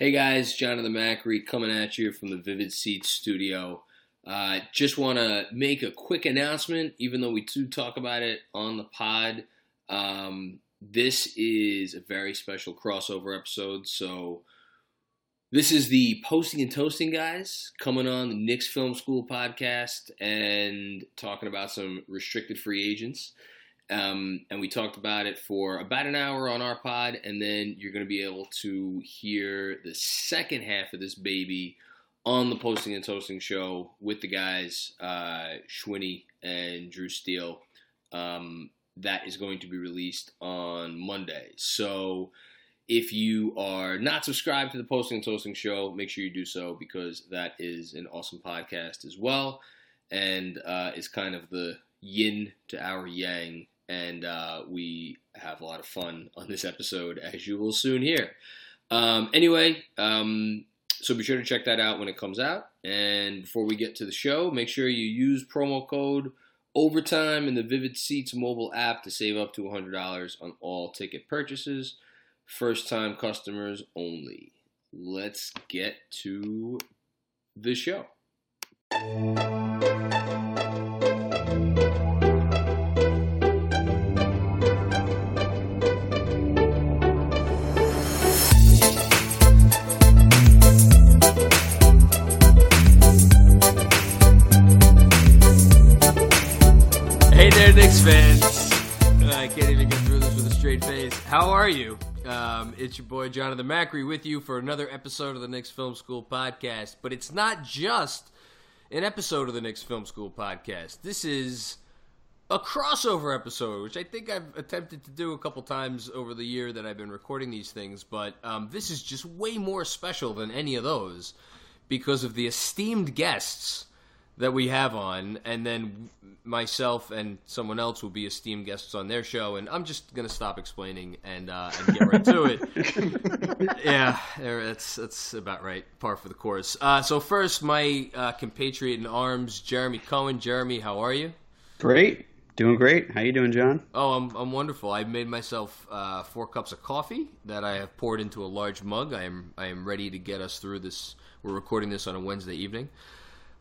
Hey guys, Jonathan Macri coming at you from the Vivid Seats studio. Uh, just want to make a quick announcement, even though we do talk about it on the pod. Um, this is a very special crossover episode. So, this is the Posting and Toasting guys coming on the Knicks Film School podcast and talking about some restricted free agents. Um, and we talked about it for about an hour on our pod, and then you're going to be able to hear the second half of this baby on the Posting and Toasting show with the guys, uh, and Drew Steele. Um, that is going to be released on Monday. So if you are not subscribed to the Posting and Toasting show, make sure you do so because that is an awesome podcast as well, and uh, is kind of the yin to our yang and uh, we have a lot of fun on this episode, as you will soon hear. Um, anyway, um, so be sure to check that out when it comes out. And before we get to the show, make sure you use promo code OVERTIME in the Vivid Seats mobile app to save up to $100 on all ticket purchases. First time customers only. Let's get to the show. There, Knicks fans. I can't even get through this with a straight face. How are you? Um, it's your boy Jonathan Macri with you for another episode of the Knicks Film School podcast. But it's not just an episode of the Knicks Film School podcast. This is a crossover episode, which I think I've attempted to do a couple times over the year that I've been recording these things. But um, this is just way more special than any of those because of the esteemed guests that we have on, and then myself and someone else will be esteemed guests on their show, and I'm just gonna stop explaining and, uh, and get right to it. yeah, that's that's about right, par for the course. Uh, so first, my uh, compatriot in arms, Jeremy Cohen. Jeremy, how are you? Great, doing great. How you doing, John? Oh, I'm I'm wonderful. I've made myself uh, four cups of coffee that I have poured into a large mug. I am I am ready to get us through this. We're recording this on a Wednesday evening.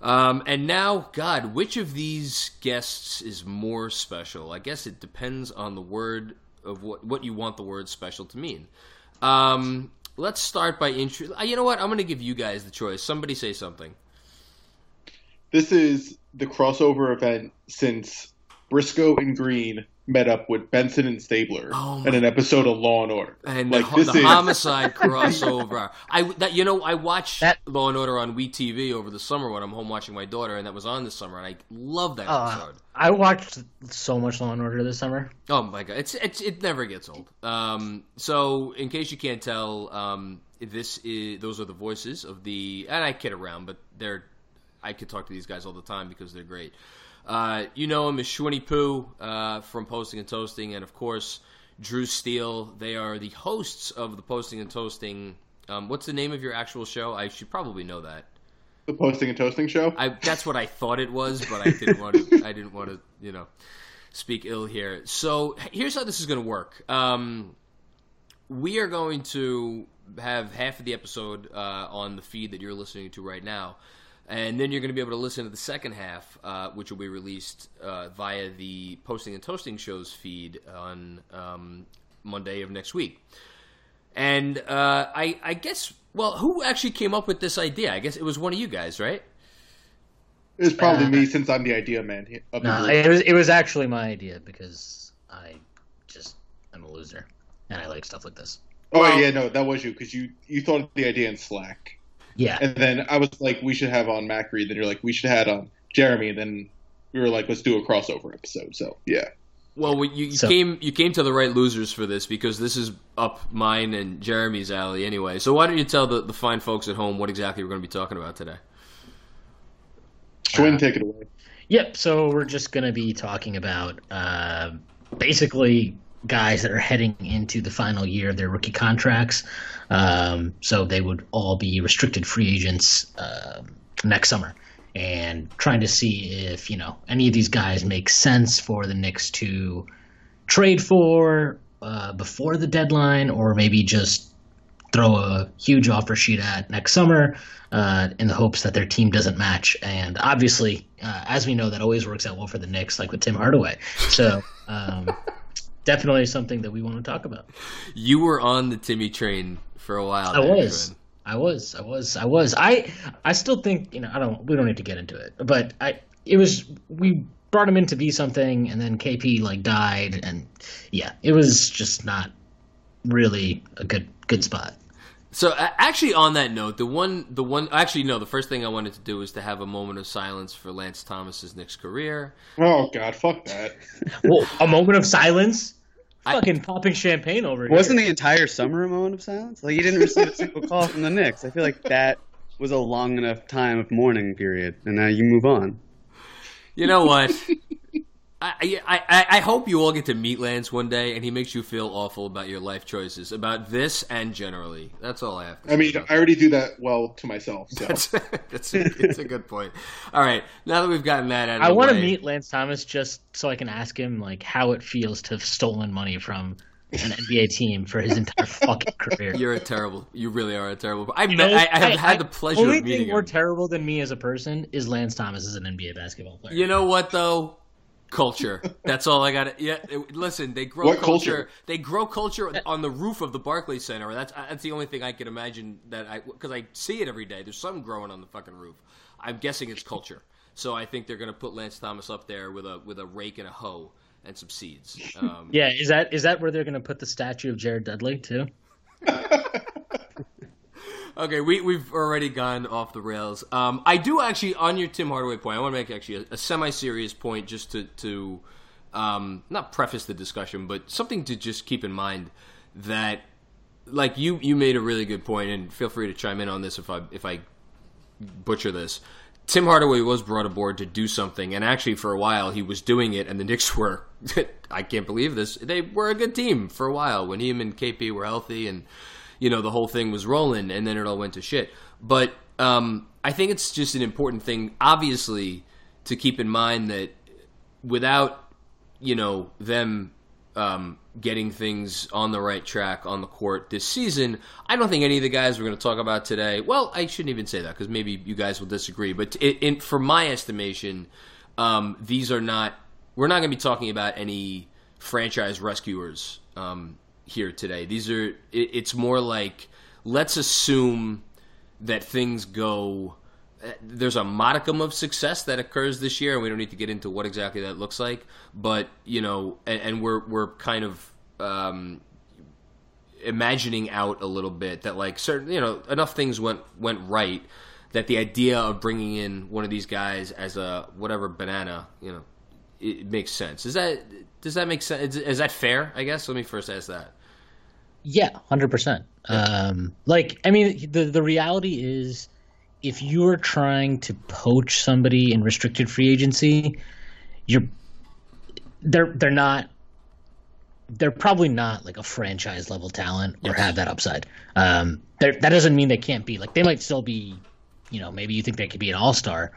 Um, and now, God, which of these guests is more special? I guess it depends on the word of what, what you want the word special to mean. Um, let's start by intro. You know what? I'm going to give you guys the choice. Somebody say something. This is the crossover event since Briscoe and Green met up with Benson and Stabler Oh in an episode of Law and Order. And like the, this the is homicide crossover. I that you know I watched That- Law and Order on WeTV over the summer when I'm home watching my daughter, and that was on this summer, and I love that Uh, episode. I watched so much Law and Order this summer. Oh my god, it's, it's it never gets old. Um, so in case you can't tell, um, this is those are the voices of the and I kid around, but they're I could talk to these guys all the time because they're great. Uh, you know him as Schwinny Poo uh, from Posting and Toasting, and of course Drew Steele. They are the hosts of the Posting and Toasting. Um, what's the name of your actual show? I should probably know that. the posting and toasting show. I that's what I thought it was, but I didn't want to. I didn't want to, you know, speak ill here. So here's how this is going to work. Um, we are going to have half of the episode uh, on the feed that you're listening to right now, and then you're going to be able to listen to the second half, uh, which will be released uh, via the Posting and Toasting Shows feed on um, Monday of next week. And uh, I, I guess, well, who actually came up with this idea? I guess it was one of you guys, right? It was probably Uh, me since I'm the idea man he- of the No, it was it was actually my idea because I just I'm a loser and I like stuff like this. Oh Well- yeah, no, that was you because you you thought of the idea in Slack, Yeah, and then I was like, we should have on Macri. Then you're like, we should have on Jeremy. And then we were like, let's do a crossover episode. So yeah, Well, you, you So- came you came to the right losers for this because this is up mine and Jeremy's alley anyway. So why don't you tell the, the fine folks at home what exactly we're going to be talking about today? Schwinn, take it away. Yep. So we're just going to be talking about uh, basically guys that are heading into the final year of their rookie contracts. Um, so they would all be restricted free agents uh, next summer, and trying to see if you know any of these guys make sense for the Knicks to trade for uh, before the deadline, or maybe just throw a huge offer sheet at next summer uh, in the hopes that their team doesn't match. And obviously, uh, as we know, that always works out well for the Knicks, like with Tim Hardaway. So um, definitely something that we want to talk about. You were on the Timmy train for a while. I there, was. Schwinn. I was, I was, I was. I, I still think you know. I don't. We don't need to get into it, but I. It was we brought him in to be something, and then KP like died, and yeah, it was just not really a good good spot. So actually, on that note, the one, the one, actually, no. The first thing I wanted to do was to have a moment of silence for Lance Thomas's Knicks career. Oh God, fuck that. Well, a moment of silence. I- Fucking popping champagne over here. Wasn't the entire summer a moment of silence? Like, you didn't receive a single call from the Knicks. I feel like that was a long enough time of mourning period, and now you move on. You know what? I, I, I, I hope you all get to meet Lance one day, and he makes you feel awful about your life choices, about this and generally. That's all I have. To I mean, say about I already do that well to myself. So. That's that's a, it's a good point. All right, now that we've gotten that out of I want to meet Lance Thomas just so I can ask him like how it feels to have stolen money from an NBA team for his entire fucking career. You're a terrible. You really are a terrible. I've met, know, I, I have had the pleasure only of meeting thing more terrible than me as a person is Lance Thomas as an NBA basketball player. You know what though? Culture. That's all I got. Yeah. it- Listen, they grow What culture. culture? They grow culture on the roof of the Barclays Center. That's that's the only thing I can imagine that I because I see it every day. There's something growing on the fucking roof. I'm guessing it's culture. So I think they're going to put Lance Thomas up there with a with a rake and a hoe and some seeds. Um, Yeah, is that is that where they're going to put the statue of Jared Dudley too? Okay, we we've already gone off the rails. Um, I do actually on your Tim Hardaway point. I want to make actually a, a semi-serious point, just to to um, not preface the discussion, but something to just keep in mind that, like you you made a really good point, and feel free to chime in on this if I if I butcher this. Tim Hardaway was brought aboard to do something, and actually for a while he was doing it, and the Knicks were. I can't believe this. They were a good team for a while when him and KP were healthy, and you know the whole thing was rolling, and then it all went to shit. But um, I think it's just an important thing, obviously, to keep in mind that without you know them um, getting things on the right track on the court this season. I don't think any of the guys we're going to talk about today. Well, I shouldn't even say that because maybe you guys will disagree. But for my estimation, um, these are not. We're not going to be talking about any franchise rescuers um, here today. These are. It, it's more like let's assume that things go there's a modicum of success that occurs this year, and we don't need to get into what exactly that looks like. But you know, and, and we're we're kind of um, imagining out a little bit that like certain you know enough things went went right that the idea of bringing in one of these guys as a whatever banana you know it makes sense. Is that does that make sense? Is, is that fair? I guess. Let me first ask that. Yeah, hundred percent. Um, like, I mean, the the reality is, if you're trying to poach somebody in restricted free agency, you're they're they're not they're probably not like a franchise level talent or Yes. have that upside. Um, that doesn't mean they can't be like they might still be, you know, maybe you think they could be an all star,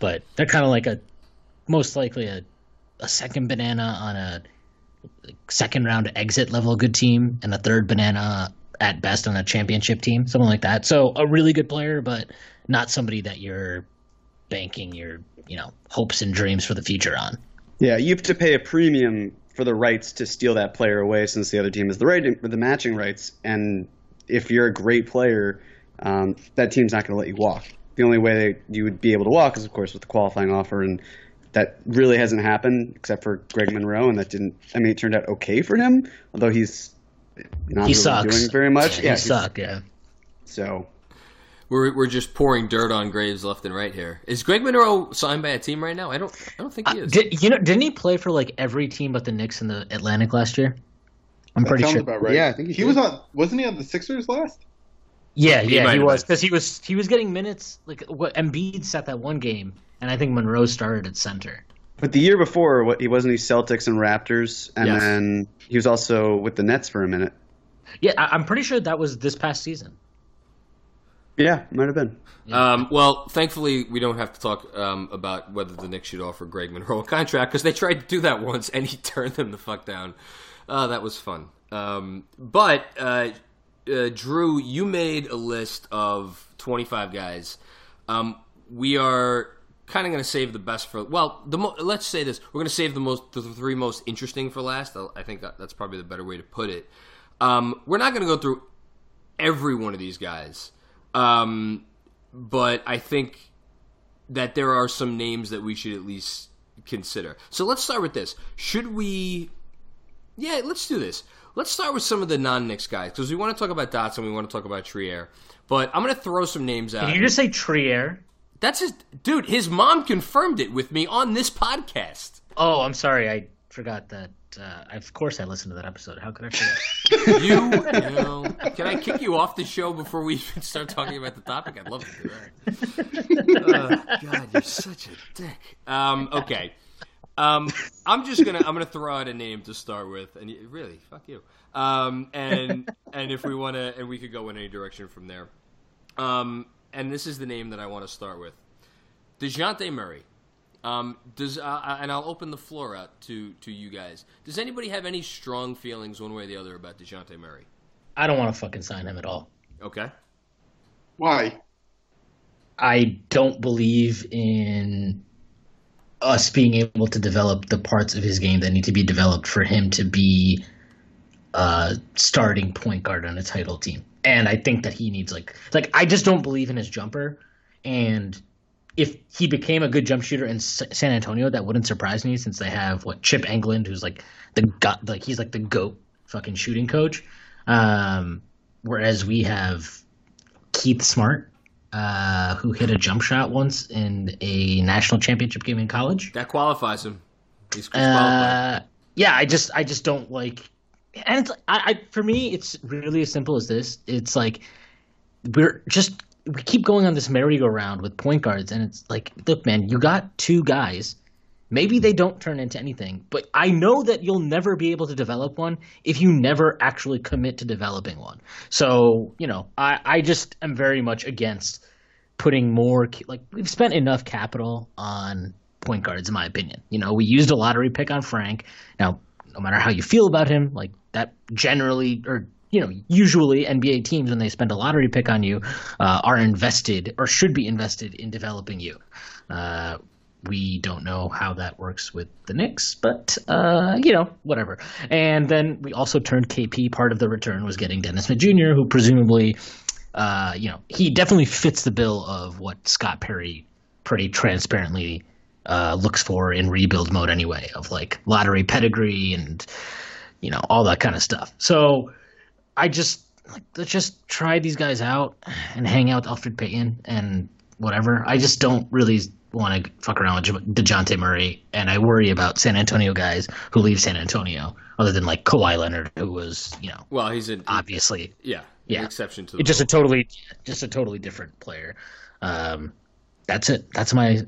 but they're kind of like a most likely a a second banana on a second round exit level good team and a third banana at best on a championship team, something like that. So a really good player, but not somebody that you're banking your you know hopes and dreams for the future on. Yeah, you have to pay a premium for the rights to steal that player away, since the other team has the right the matching rights. And if you're a great player, um, that team's not going to let you walk. The only way you would be able to walk is, of course, with the qualifying offer, and that really hasn't happened except for Greg Monroe, and that didn't. I mean, it turned out okay for him, although he's not He really sucks. doing very much. Yeah, Yeah, he he's- suck. Yeah. So We're we're just pouring dirt on Graves left and right here. Is Greg Monroe signed by a team right now? I don't I don't think he Uh, is. did, you know? Didn't he play for like every team but the Knicks in the Atlantic last year? I'm That pretty sounds sure. about right. Yeah, I think he he was on. Wasn't he on the Sixers last? Yeah, yeah, might he was because he was he was getting minutes. Like what Embiid sat that one game, and I think Monroe started at center. But the year before, what he wasn't he Celtics and Raptors, and Yes. then he was also with the Nets for a minute. Yeah, I, I'm pretty sure that was this past season. Yeah, might have been. Um, well, thankfully, we don't have to talk um, about whether the Knicks should offer Greg Monroe a contract because they tried to do that once and he turned them the fuck down. Uh, that was fun. Um, but uh, uh, Drew, you made a list of 25 guys. Um, we are kind of going to save the best for well. The mo- let's say this: we're going to save the most, the three most interesting for last. I think that, that's probably the better way to put it. Um, we're not going to go through every one of these guys. Um, but I think that there are some names that we should at least consider. So let's start with this. Should we? Yeah, let's do this. Let's start with some of the non-Knicks guys because we want to talk about Dotson, we want to talk about Trier. But I'm going to throw some names out. Did you just say Trier? That's his dude. His mom confirmed it with me on this podcast. Oh, I'm sorry, I forgot that. Uh, of course, I listened to that episode. How could I forget? You, you know, can I kick you off the show before we even start talking about the topic? I'd love to do that. oh, God, you're such a dick. Um, okay. Um, I'm just gonna I'm gonna throw out a name to start with, and you, really, fuck you. Um, and and if we want to, and we could go in any direction from there. Um, and this is the name that I want to start with, Dejounte Murray. Um, does uh, and I'll open the floor out to to you guys. Does anybody have any strong feelings one way or the other about Dejounte Murray? I don't want to fucking sign him at all. Okay. Why? I don't believe in us being able to develop the parts of his game that need to be developed for him to be a starting point guard on a title team. And I think that he needs like like I just don't believe in his jumper. And if he became a good jump shooter in S- San Antonio, that wouldn't surprise me since they have what Chip Engelland, who's like the gut, like he's like the goat fucking shooting coach. Um, whereas we have Keith Smart, uh, who hit a jump shot once in a national championship game in college. That qualifies him. He's, qualified. Uh, yeah, I just I just don't like, and it's I, I for me it's really as simple as this. It's like we're just we keep going on this merry-go-round with point guards, and it's like, look, man, you got two guys. Maybe they don't turn into anything, but I know that you'll never be able to develop one if you never actually commit to developing one. So, you know, I, I just am very much against putting more, like, we've spent enough capital on point guards, in my opinion. You know, we used a lottery pick on Frank. Now, no matter how you feel about him, like, that generally, or you know, usually NBA teams when they spend a lottery pick on you uh, are invested or should be invested in developing you. Uh, we don't know how that works with the Knicks, but uh, you know, whatever. And then we also turned KP. Part of the return was getting Dennis Smith Jr., who presumably, uh, you know, he definitely fits the bill of what Scott Perry pretty transparently uh, looks for in rebuild mode anyway, of like lottery pedigree and you know all that kind of stuff. So I just like let's just try these guys out and hang out with Elfrid Payton and whatever. I just don't really want to fuck around with Dejounte Murray, and I worry about San Antonio guys who leave San Antonio, other than like Kawhi Leonard, who was you know Well, he's an obviously yeah, Yeah. an exception to the it's just a totally just a totally different player. Um, that's it. That's my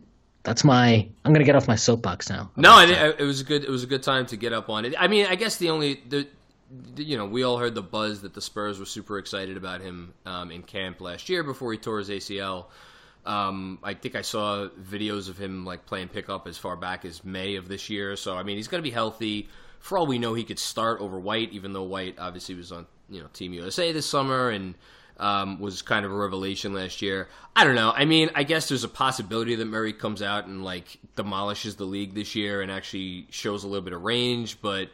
that's my. I'm gonna get off my soapbox now. No, I, I, it was a good. It was a good time to get up on it. I mean, I guess the only the, the- you know, we all heard the buzz that the Spurs were super excited about him um, in camp last year before he tore his ACL. Um, I think I saw videos of him like playing pickup as far back as May of this year. So I mean, he's going to be healthy. For all we know, he could start over White, even though White obviously was on you know Team USA this summer and um, was kind of a revelation last year. I don't know. I mean, I guess there's a possibility that Murray comes out and like demolishes the league this year and actually shows a little bit of range. But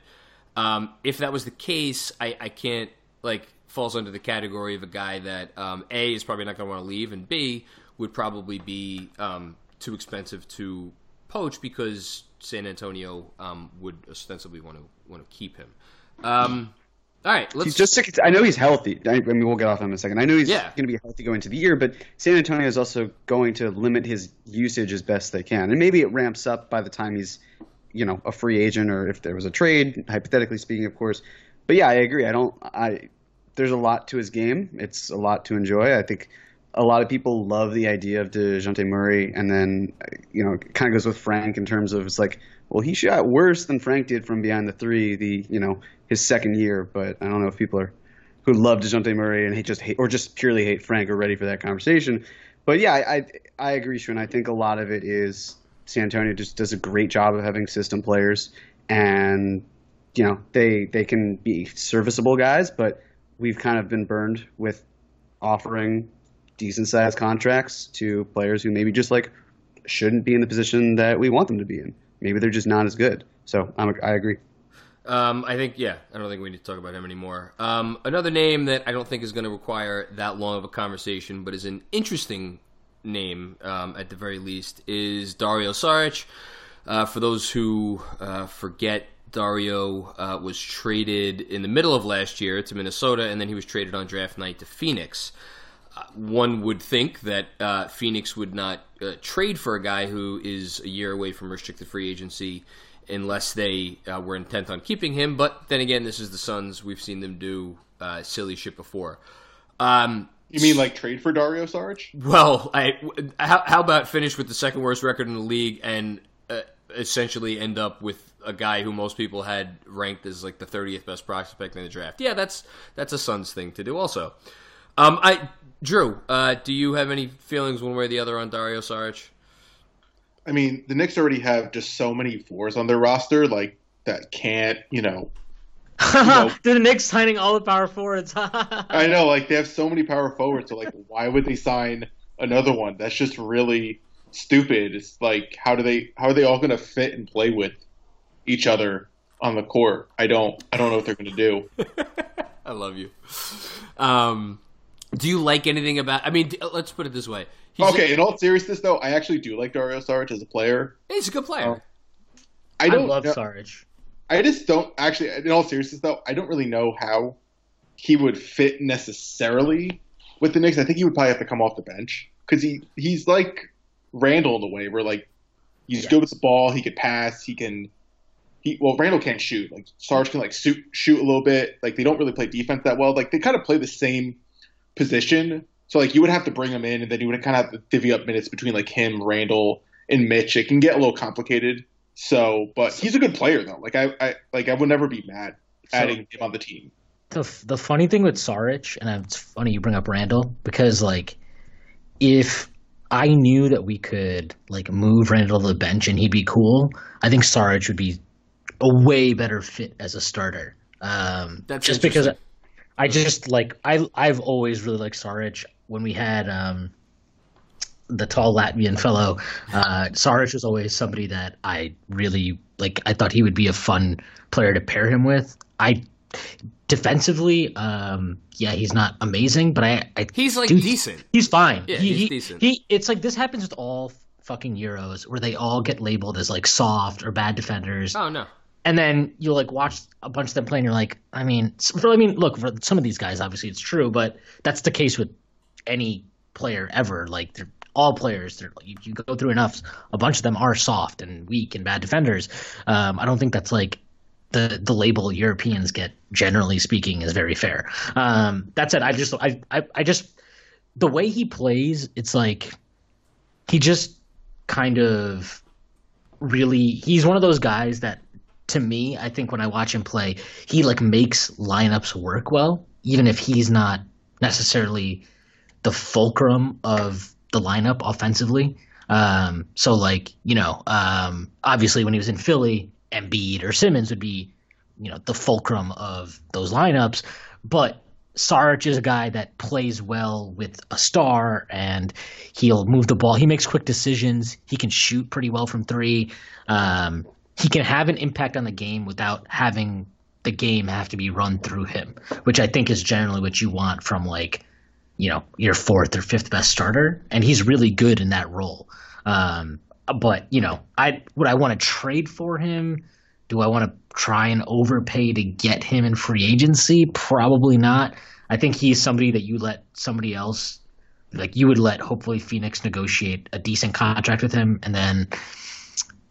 um, if that was the case, I, I can't like falls under the category of a guy that um, a is probably not going to want to leave, and b would probably be um, too expensive to poach because San Antonio um, would ostensibly want to want to keep him. All right, let's He's just. Sick. I know he's healthy. I, I mean, we'll get off him in a second. I know he's Yeah. going to be healthy going into the year, but San Antonio is also going to limit his usage as best they can, and maybe it ramps up by the time he's, you know, a free agent or if there was a trade, hypothetically speaking, of course. But yeah, I agree. I don't. I there's a lot to his game. It's a lot to enjoy. I think a lot of people love the idea of Dejounte Murray, and then you know, it kind of goes with Frank in terms of it's like, well, he shot worse than Frank did from behind the three. The you know his second year, but I don't know if people are who love Dejounte Murray and hate just hate or just purely hate Frank are ready for that conversation. But yeah, I I, I agree, Sean. I think a lot of it is San Antonio just does a great job of having system players, and you know they they can be serviceable guys, but we've kind of been burned with offering decent sized contracts to players who maybe just like shouldn't be in the position that we want them to be in. Maybe they're just not as good. So I'm, I agree. Um, I think, yeah, I don't think we need to talk about him anymore. Um, another name that I don't think is going to require that long of a conversation, but is an interesting name um, at the very least, is Dario Saric. Uh, for those who uh, forget, Dario uh, was traded in the middle of last year to Minnesota, and then he was traded on draft night to Phoenix. Uh, one would think that uh, Phoenix would not uh, trade for a guy who is a year away from restricted free agency unless they uh, were intent on keeping him. But then again, this is the Suns. We've seen them do uh, silly shit before. Um, You mean like trade for Dario Saric? well, I, how, how about finish with the second worst record in the league and uh, essentially end up with a guy who most people had ranked as like the 30th best prospect in the draft? Yeah, that's that's a Suns thing to do. Also, um, I Drew, uh, do you have any feelings one way or the other on Dario Saric? I mean, the Knicks already have just so many fours on their roster, like that can't, you know. know- the Knicks signing all the power forwards. I know, like they have so many power forwards, so like, why would they sign another one? That's just really stupid. It's like, how do they, how are they all going to fit and play with each other on the court? I don't, I don't know what they're going to do. I love you. Um, do you like anything about? I mean, let's put it this way. He's Okay, in all seriousness, though, I actually do like Dario Saric as a player. he's a good player. I I don't love know- Saric. I just don't actually. In all seriousness, though, I don't really know how he would fit necessarily with the Knicks. I think he would probably have to come off the bench because he he's like Randall in a way, where like he's Yeah. good with the ball, he could pass, he can. He well, Randall can't shoot. Like Sarge can like shoot shoot a little bit. Like they don't really play defense that well. Like they kind of play the same position. So like you would have to bring him in, and then you would kind of have to divvy up minutes between like him, Randall, and Mitch. It can get a little complicated. So, but he's a good player though. Like I, I like I would never be mad adding him on the team. The the funny thing with Saric, and it's funny you bring up Randall because like if I knew that we could like move Randall to the bench and he'd be cool, I think Saric would be a way better fit as a starter. Um, That's just because interesting. I just like I I've always really liked Saric when we had um, the tall Latvian fellow. Uh, Saric was always somebody that I really like. I thought he would be a fun player to pair him with. I defensively, um, yeah, he's not amazing, but I, I He's like Dude, decent. he's fine. Yeah, he, he's he- decent. He, it's like this happens with all fucking Euros where they all get labeled as like soft or bad defenders Oh no. And then you'll like watch a bunch of them play, and you're like, I mean, for, I mean, look for some of these guys, obviously it's true, but that's the case with any player ever. Like they're all players. They're you, you go through enough, a bunch of them are soft and weak and bad defenders. Um, I don't think that's like the the label Europeans get, generally speaking, is very fair. Um, that said, I just I, I I just the way he plays, it's like he just kind of really he's one of those guys that to me, I think when I watch him play, he like makes lineups work well, even if he's not necessarily the fulcrum of the lineup offensively. Um, so like, you know, um, obviously when he was in Philly, Embiid or Simmons would be, you know, the fulcrum of those lineups. But Saric is a guy that plays well with a star and he'll move the ball. He makes quick decisions. He can shoot pretty well from three. Um, he can have an impact on the game without having the game have to be run through him, which I think is generally what you want from like, you know, your fourth or fifth best starter. And he's really good in that role. Um, but you know, I would I want to trade for him? Do I want to try and overpay to get him in free agency? Probably not. I think he's somebody that you let somebody else, like you would let hopefully Phoenix negotiate a decent contract with him and then,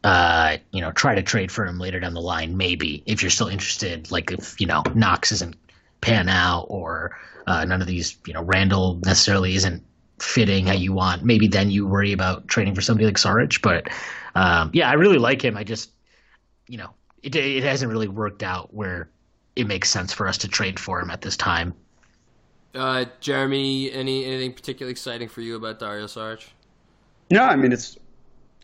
uh, you know, try to trade for him later down the line, maybe if you're still interested. Like if, you know, Knox isn't pan out or uh, none of these, you know, Randall necessarily isn't fitting how you want. Maybe then you worry about trading for somebody like Saric. But um, yeah, I really like him. I just, you know, it, it hasn't really worked out where it makes sense for us to trade for him at this time. Uh, Jeremy, any anything particularly exciting for you about Dario Saric? No, I mean it's.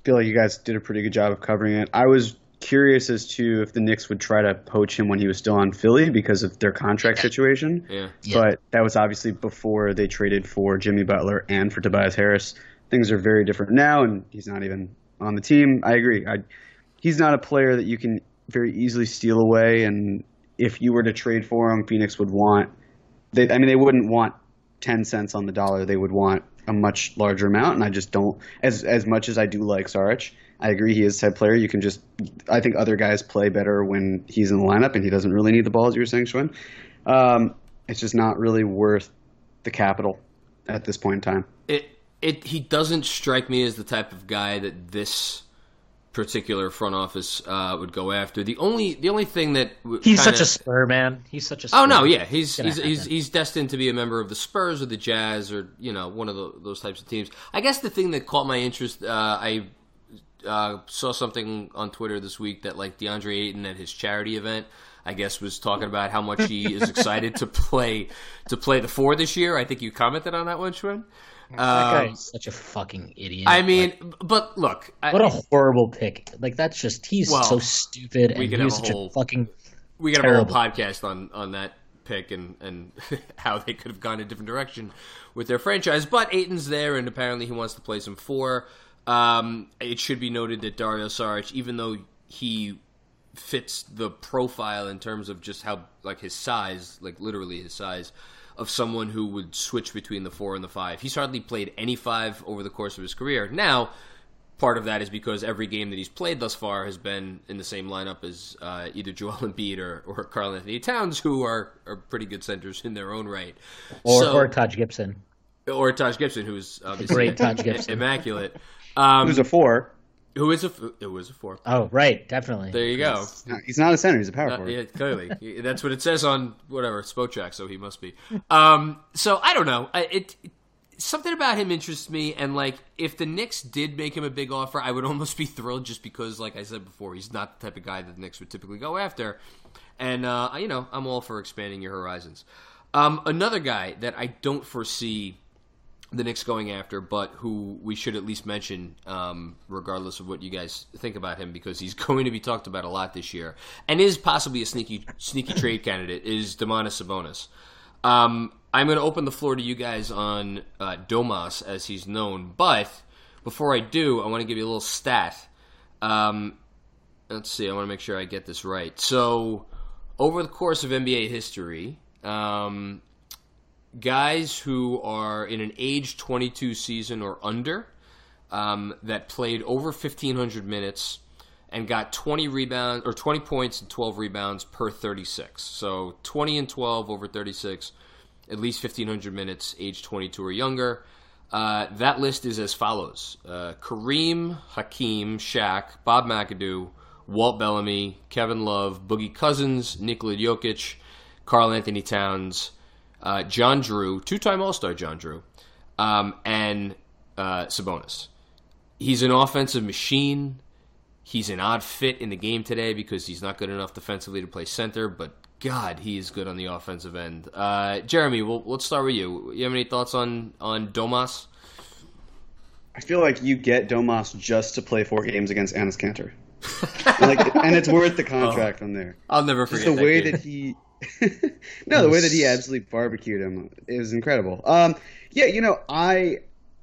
I feel like you guys did a pretty good job of covering it. I was curious as to if the Knicks would try to poach him when he was still on Philly because of their contract situation. Yeah. Yeah. But that was obviously before they traded for Jimmy Butler and for Tobias Harris. Things are very different now, and he's not even on the team. I agree. I, he's not a player that you can very easily steal away. And if you were to trade for him, Phoenix would want. They, I mean, they wouldn't want ten cents on the dollar. They would want a much larger amount. And I just don't. As as much as I do like Saric, I agree he is a type player. You can just. I think other guys play better when he's in the lineup, and he doesn't really need the ball, as you were saying, Schwinn. Um, it's just not really worth the capital at this point in time. It it he doesn't strike me as the type of guy that this particular front office uh, would go after. The only the only thing that w- He's kinda- such a spur man. He's such a. Spur Oh no, yeah, he's he's, he's he's destined to be a member of the Spurs or the Jazz or you know one of the, those types of teams. I guess the thing that caught my interest, uh, I uh, saw something on Twitter this week that like DeAndre Ayton at his charity event, I guess was talking about how much he is excited to play to play the four this year. I think you commented on that one, Schwinn. That guy Um, is such a fucking idiot. I mean, Like, but look, what a horrible pick. Like that's just he's Well, so stupid and could he was have a such whole- a fucking. we got a whole podcast on on that pick and and how they could have gone a different direction with their franchise. But Ayton's there, and apparently he wants to play some four. Um, it should be noted that Dario Saric, even though he fits the profile in terms of just how like his size, like literally his size of someone who would switch between the four and the five. He's hardly played any five over the course of his career. Now, part of that is because every game that he's played thus far has been in the same lineup as uh, either Joel Embiid or, or Karl-Anthony Towns, who are, are pretty good centers in their own right. Or, So- or Taj Gibson. or Taj Gibson, who's obviously great Taj Gibson. immaculate. Um, Who's a four? Who is a f- who is a four? Oh, right, definitely. There you go. No, He's not a center. He's a power Uh, forward. yeah, clearly, that's what it says on whatever Spotrack. So he must be. Um, so I don't know. I, it, it something about him interests me, and like if the Knicks did make him a big offer, I would almost be thrilled, just because, like I said before, he's not the type of guy that the Knicks would typically go after. And uh, you know, I'm all for expanding your horizons. Um, another guy that I don't foresee the Knicks going after, but who we should at least mention, um, regardless of what you guys think about him, because he's going to be talked about a lot this year, and is possibly a sneaky, sneaky trade candidate. Is Domantas Sabonis? Um, I'm going to open the floor to you guys on uh, Domas, as he's known. But before I do, I want to give you a little stat. Um, let's see. I want to make sure I get this right. So, over the course of NBA history, um, guys who are in an age 22 season or under um, that played over 1500 minutes and got 20 rebounds or 20 points and 12 rebounds per 36 so 20 and 12 over 36 at least 1500 minutes age 22 or younger. Uh, that list is as follows. Uh, kareem hakeem Shaq, bob mcadoo walt bellamy kevin love boogie cousins nikola jokic karl-anthony towns uh, John Drew, two-time All-Star John Drew, um, and uh, Sabonis. He's an offensive machine. He's an odd fit in the game today because he's not good enough defensively to play center, but God, he is good on the offensive end. Uh, Jeremy, well, let's start with you. You have any thoughts on on Domas? I feel like you get Domas just to play four games against Enes Kanter. like, and it's worth the contract from there. I'll never Just forget the way game. that he, no, the way that he absolutely barbecued him is incredible. Um, yeah, you know, I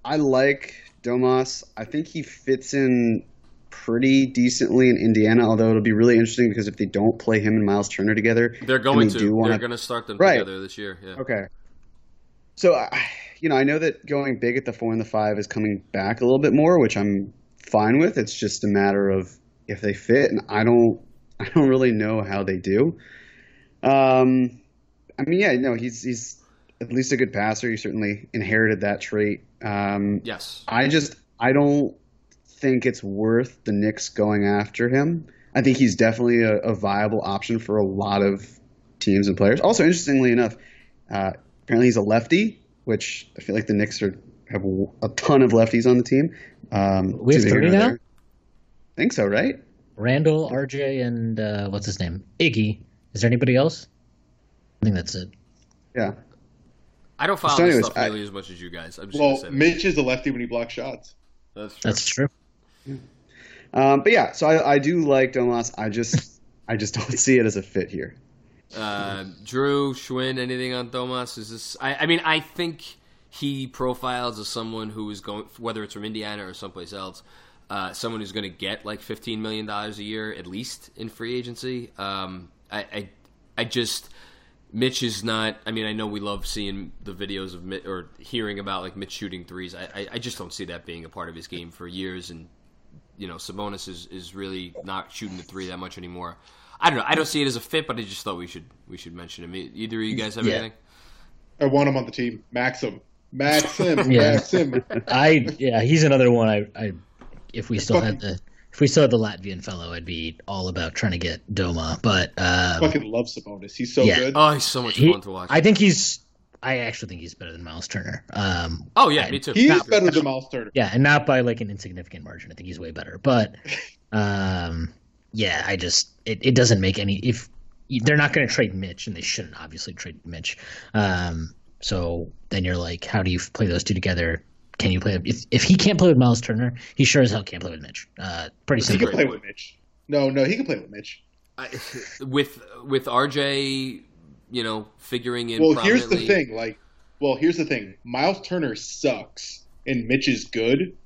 I like Domas. I think he fits in pretty decently in Indiana. Although it'll be really interesting because if they don't play him and Miles Turner together, They're going they to. wanna- They're going to start them Right. together this year. Yeah. Okay. So, I- you know, I know that going big at the four and the five is coming back a little bit more, which I'm fine with. It's just a matter of if they fit, and I don't I don't really know how they do. Um, I mean, yeah, no, he's he's at least a good passer. He certainly inherited that trait. Um, Yes. I just I don't think it's worth the Knicks going after him. I think he's definitely a, a viable option for a lot of teams and players. Also, interestingly enough, uh, apparently he's a lefty, which I feel like the Knicks are have a ton of lefties on the team. Um, We have neither three now? there. think so, right? Randall, RJ, and uh, what's his name? Iggy. Is there anybody else? I think that's it. Yeah. I don't follow So this anyways, stuff I- nearly as much as you guys. I'm just Well, say. Mitch is a lefty when he blocks shots. That's true. That's true. Um, but yeah, so I, I do like Domas. I just I just don't see it as a fit here. Uh, Drew Schwinn, anything on Thomas? Is this? I, I mean, I think he profiles as someone who is going, whether it's from Indiana or someplace else, uh, someone who's going to get like fifteen million dollars a year at least in free agency. Um, I, I, I just. Mitch is not. I mean, I know we love seeing the videos of Mitch or hearing about like Mitch shooting threes. I, I, I just don't see that being a part of his game for years. And you know, Sabonis is, is really not shooting the three that much anymore. I don't know. I don't see it as a fit, but I just thought we should we should mention him. Either of you guys have Yeah. anything? I want him on the team. Maxim. Maxim. Yeah. Maxim. I yeah, he's another one. I, I if we still Fucking- had the if we still had the Latvian fellow, I'd be all about trying to get Doma. But um, Fucking love Sabonis. He's so Yeah. good. Oh, he's so much he- fun to watch. I think he's. I actually think he's better than Miles Turner. Um, oh yeah, me too. He's not, better than Miles Turner. yeah, and not by like an insignificant margin. I think he's way better. But um, yeah, I just it, it doesn't make any if they're not going to trade Mitch, and they shouldn't obviously trade Mitch. Um, so then you're like, how do you play those two together? Can you play if if he can't play with Miles Turner, he sure as hell can't play with Mitch. Uh, pretty He can play with Mitch. No, no, he can play with Mitch. I, with with RJ, you know, figuring in. Well, here's the thing. Like, well, here's the thing. Miles Turner sucks, and Mitch is good.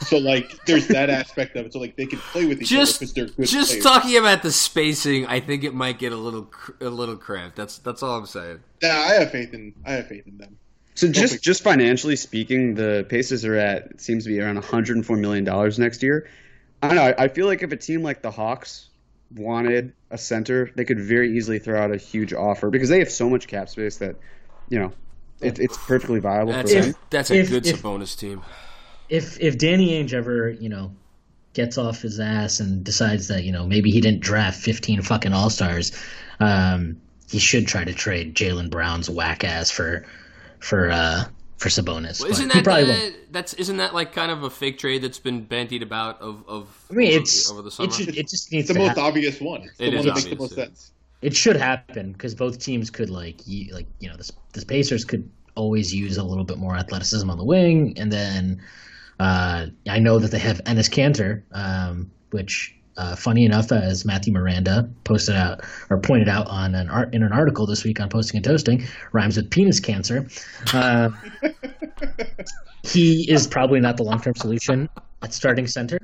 So, like, there's that aspect of it. So, like, they can play with each Just other because they're good just players. talking about the spacing, I think it might get a little a little cramped. That's that's all I'm saying. Yeah, I have faith in. I have faith in them. So just just financially speaking, the Pacers are at it seems to be around 104 million dollars next year. I don't know. I I feel like if a team like the Hawks wanted a center, they could very easily throw out a huge offer because they have so much cap space that you know it, it's perfectly viable That's for a, them. that's a If- good if- Sabonis team. if if Danny Ainge ever you know gets off his ass and decides that you know maybe he didn't draft 15 fucking all stars, um, he should try to trade Jaylen Brown's whack ass for for uh for Sabonis. Well, isn't he that probably the- won't. that's isn't that like kind of a fake trade that's been bandied about of of I mean, over, it's over the summer? it should it just needs It's the to most happen. obvious one. It's the It one is that makes the obvious, most yeah. sense. It should happen because both teams could like y- like you know the the Pacers could always use a little bit more athleticism on the wing, and then uh, I know that they have Enes Kanter, um, which. Uh, funny enough, as Matthew Miranda posted out or pointed out on an art in an article this week on Posting and Toasting, rhymes with penis cancer. Uh, he is probably not the long term solution at starting center.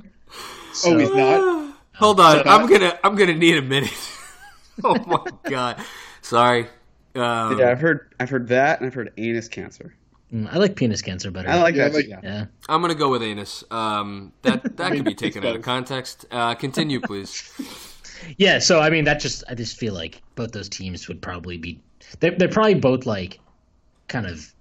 Oh, he's not. Hold on, So- I'm gonna I'm gonna need a minute. oh my god, sorry. Um, Yeah, I've heard I've heard that and I've heard anus cancer. Mm, I like penis cancer better. I like Yeah, that. like- yeah. yeah. I'm gonna go with anus. Um, that that could be taken out of context. Uh, continue, please. Yeah, so I mean, that just I just feel like both those teams would probably be they're they're probably both like kind of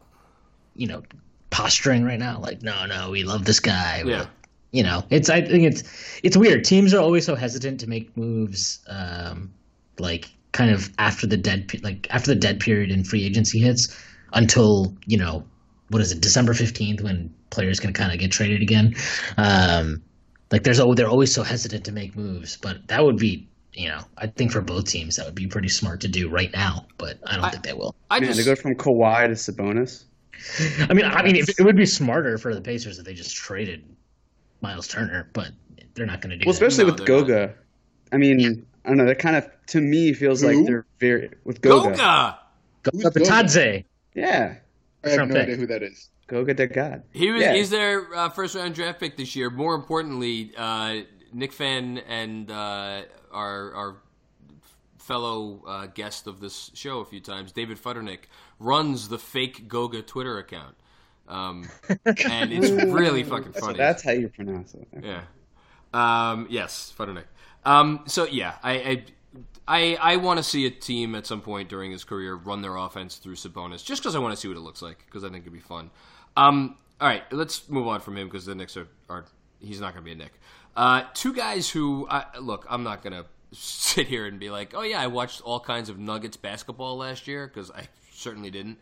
you know posturing right now, like no, no, we love this guy. Yeah. love- you know, it's I think it's it's weird. Teams are always so hesitant to make moves, um, like kind of after the dead pe- like after the dead period in free agency hits until you know what is it December fifteenth when players can kind of get traded again. Um, like there's al- they're always so hesitant to make moves, but that would be you know I think for both teams that would be pretty smart to do right now, but I don't I- think they will. I Man, just to go from Kawhi to Sabonis. I mean, I mean, if, it would be smarter for the Pacers if they just traded Miles Turner, but they're not going to do it. Well, that. especially No, with they're not. Goga. I mean, I don't know. That kind of to me feels Who? like they're very with Goga. Goga. Who's Goga Bitadze. Yeah, I have Trump no pick. idea who that is. Goga de God. He was Yeah. he's their uh, first round draft pick this year. More importantly, uh, Nick Fan and uh, our our fellow uh, guest of this show a few times, David Futternick, runs the fake Goga Twitter account, um, and it's really fucking So funny. that's how you pronounce it. yeah. Um, yes, Fun Nick. Um, so yeah, I I I, I want to see a team at some point during his career run their offense through Sabonis, just because I want to see what it looks like, because I think it'd be fun. Um, all right, let's move on from him because the Knicks are, are he's not going to be a Knick. Uh, two guys who I, look, I'm not going to sit here and be like, oh yeah, I watched all kinds of Nuggets basketball last year because I certainly didn't.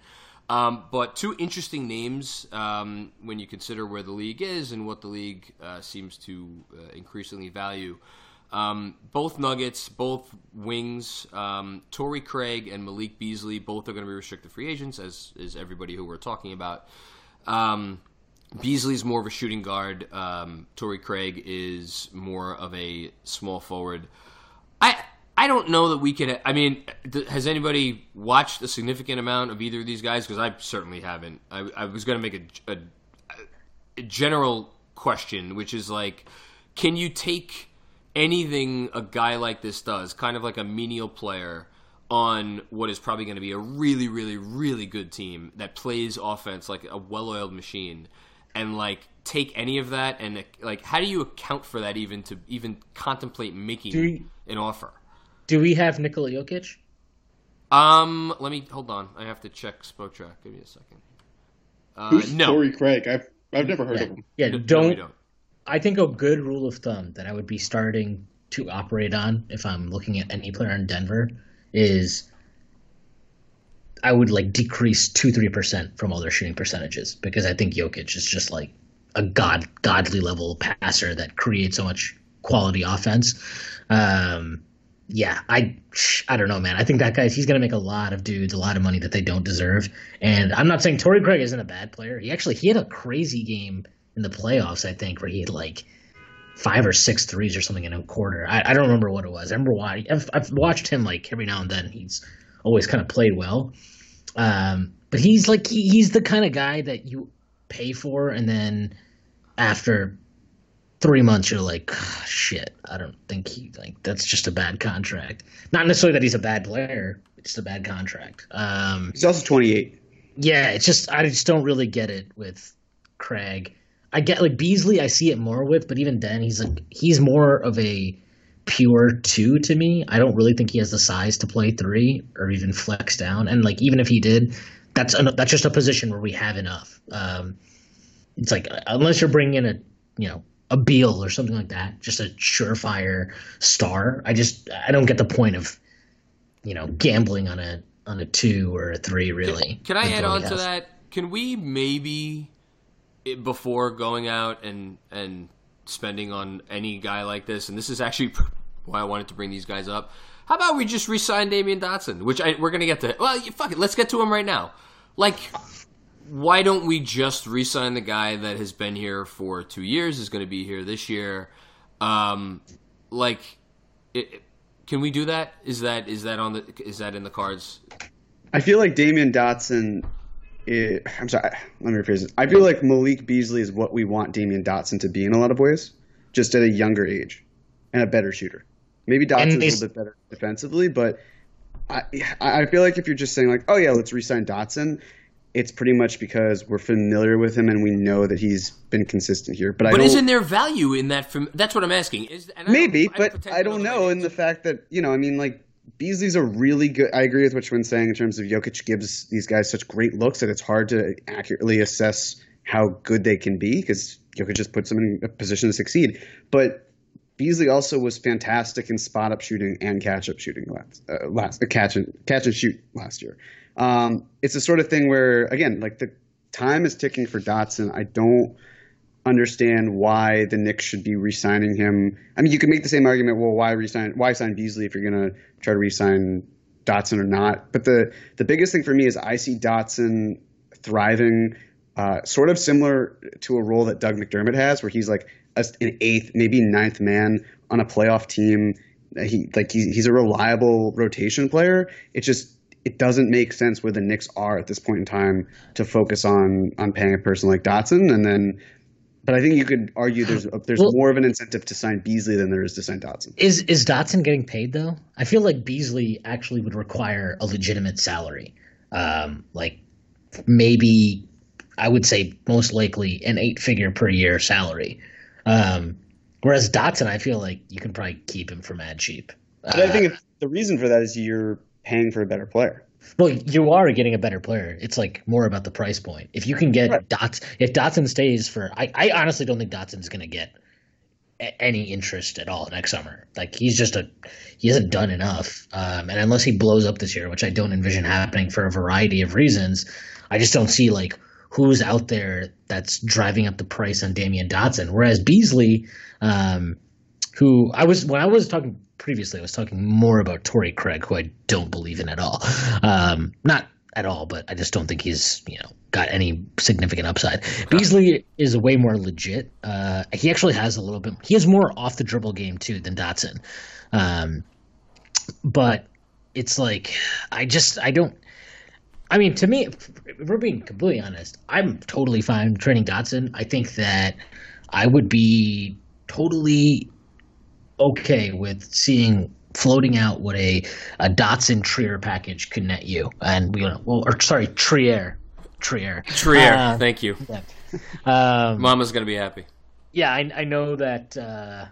Um, but two interesting names um, when you consider where the league is and what the league uh, seems to uh, increasingly value. Um, both Nuggets, both wings, um, Torrey Craig and Malik Beasley, both are going to be restricted free agents, as is everybody who we're talking about. Um, Beasley's more of a shooting guard. Um, Torrey Craig is more of a small forward. I I don't know that we can. I mean, th- has anybody watched a significant amount of either of these guys? Because I certainly haven't. I, I was going to make a, a, a general question, which is like, can you take anything a guy like this does, kind of like a menial player, on what is probably going to be a really, really, really good team that plays offense like a well-oiled machine, and like take any of that and like how do you account for that even to even contemplate making we, an offer? Do we have Nikola Jokic? Um, let me hold on. I have to check Spotrac. Give me a second. Uh, Who's no. Torrey Craig? I've I've never heard yeah. of him. Yeah, no, don't, don't. I think a good rule of thumb that I would be starting to operate on if I'm looking at any player in Denver is I would like decrease two three percent from all their shooting percentages because I think Jokic is just like a god godly level passer that creates so much quality offense. Um, yeah, I I don't know, man. I think that guy's he's gonna make a lot of dudes a lot of money that they don't deserve. And I'm not saying Torrey Craig isn't a bad player. He actually he had a crazy game in the playoffs, I think, where he had like five or six threes or something in a quarter. I, I don't remember what it was. I remember why I've, I've, watched him like every now and then. He's always kind of played well, um, but he's like he, he's the kind of guy that you pay for, and then after three months, you're like, oh, shit. I don't think he like that's just a bad contract. Not necessarily that he's a bad player. It's a bad contract. Um, he's also 28. Yeah, it's just I just don't really get it with Craig. I get like Beasley, I see it more with, but even then, he's like he's more of a pure two to me. I don't really think he has the size to play three or even flex down. And like even if he did, that's an, that's just a position where we have enough. Um, it's like unless you're bringing in a you know a Beal or something like that, just a surefire star. I just I don't get the point of you know gambling on a on a two or a three really. Can, can I add on to that? Can we maybe before going out and and spending on any guy like this, and this is actually why I wanted to bring these guys up. How about we just re-sign Damyean Dotson, which I, we're gonna get to. Well, fuck it, let's get to him right now. Like, why don't we just re-sign the guy that has been here for two years, is going to be here this year? Um, like, it, can we do that? Is that is that on the is that in the cards? I feel like Damyean Dotson it, I'm sorry, let me rephrase it. I feel like Malik Beasley is what we want Damyean Dotson to be in a lot of ways, just at a younger age and a better shooter. Maybe Dotson's a little bit better defensively, but I I feel like if you're just saying like, oh yeah, let's resign Dotson, it's pretty much because we're familiar with him and we know that he's been consistent here. But, but isn't there value in that? From that's what I'm asking. Is maybe, I but I don't know. In the fact that you know, I mean, like Beasley's a really good. I agree with what you're saying in terms of Jokic gives these guys such great looks that it's hard to accurately assess how good they can be because Jokic just puts them in a position to succeed. But Beasley also was fantastic in spot up shooting and catch up shooting last, uh, last uh, catch and catch and shoot last year. Um, it's the sort of thing where again, like the time is ticking for Dotson. I don't understand why the Knicks should be re-signing him. I mean, you can make the same argument. Well, why resign? Why sign Beasley if you're going to try to re-sign Dotson or not? But the the biggest thing for me is I see Dotson thriving, uh, sort of similar to a role that Doug McDermott has, where he's like a, an eighth, maybe ninth man on a playoff team. He like he, he's a reliable rotation player. It just it doesn't make sense where the Knicks are at this point in time to focus on on paying a person like Dotson and then but I think you could argue there's there's well, more of an incentive to sign Beasley than there is to sign Dotson. Is is Dotson getting paid though? I feel like Beasley actually would require a legitimate salary, um, like maybe I would say most likely an eight figure per year salary. Um, Whereas Dotson, I feel like you can probably keep him for mad cheap. But I think the reason for that is you're paying for a better player. Well, you are getting a better player. It's like more about the price point. If you can get Right. Dots, if Dotson stays for, I, I honestly don't think Dotson's going to get a- any interest at all next summer. Like he's just a, he hasn't done enough. Um, and unless he blows up this year, which I don't envision happening for a variety of reasons, I just don't see like who's out there that's driving up the price on Damyean Dotson. Whereas Beasley, um, who I was when I was talking previously, I was talking more about Torrey Craig, who I don't believe in at all. Um, not at all, but I just don't think he's you know got any significant upside. Beasley is way more legit. Uh, he actually has a little bit. He has more off the dribble game too than Dotson. Um, but it's like I just I don't. I mean, to me, if we're being completely honest, I'm totally fine trading Dotson. I think that I would be totally okay with seeing floating out what a, a Dotson Trier package could net you. And we, well, or sorry, Trier, Trier, Trier, Uh, thank you. Um, Mama's gonna be happy. yeah, I, I know that. Uh,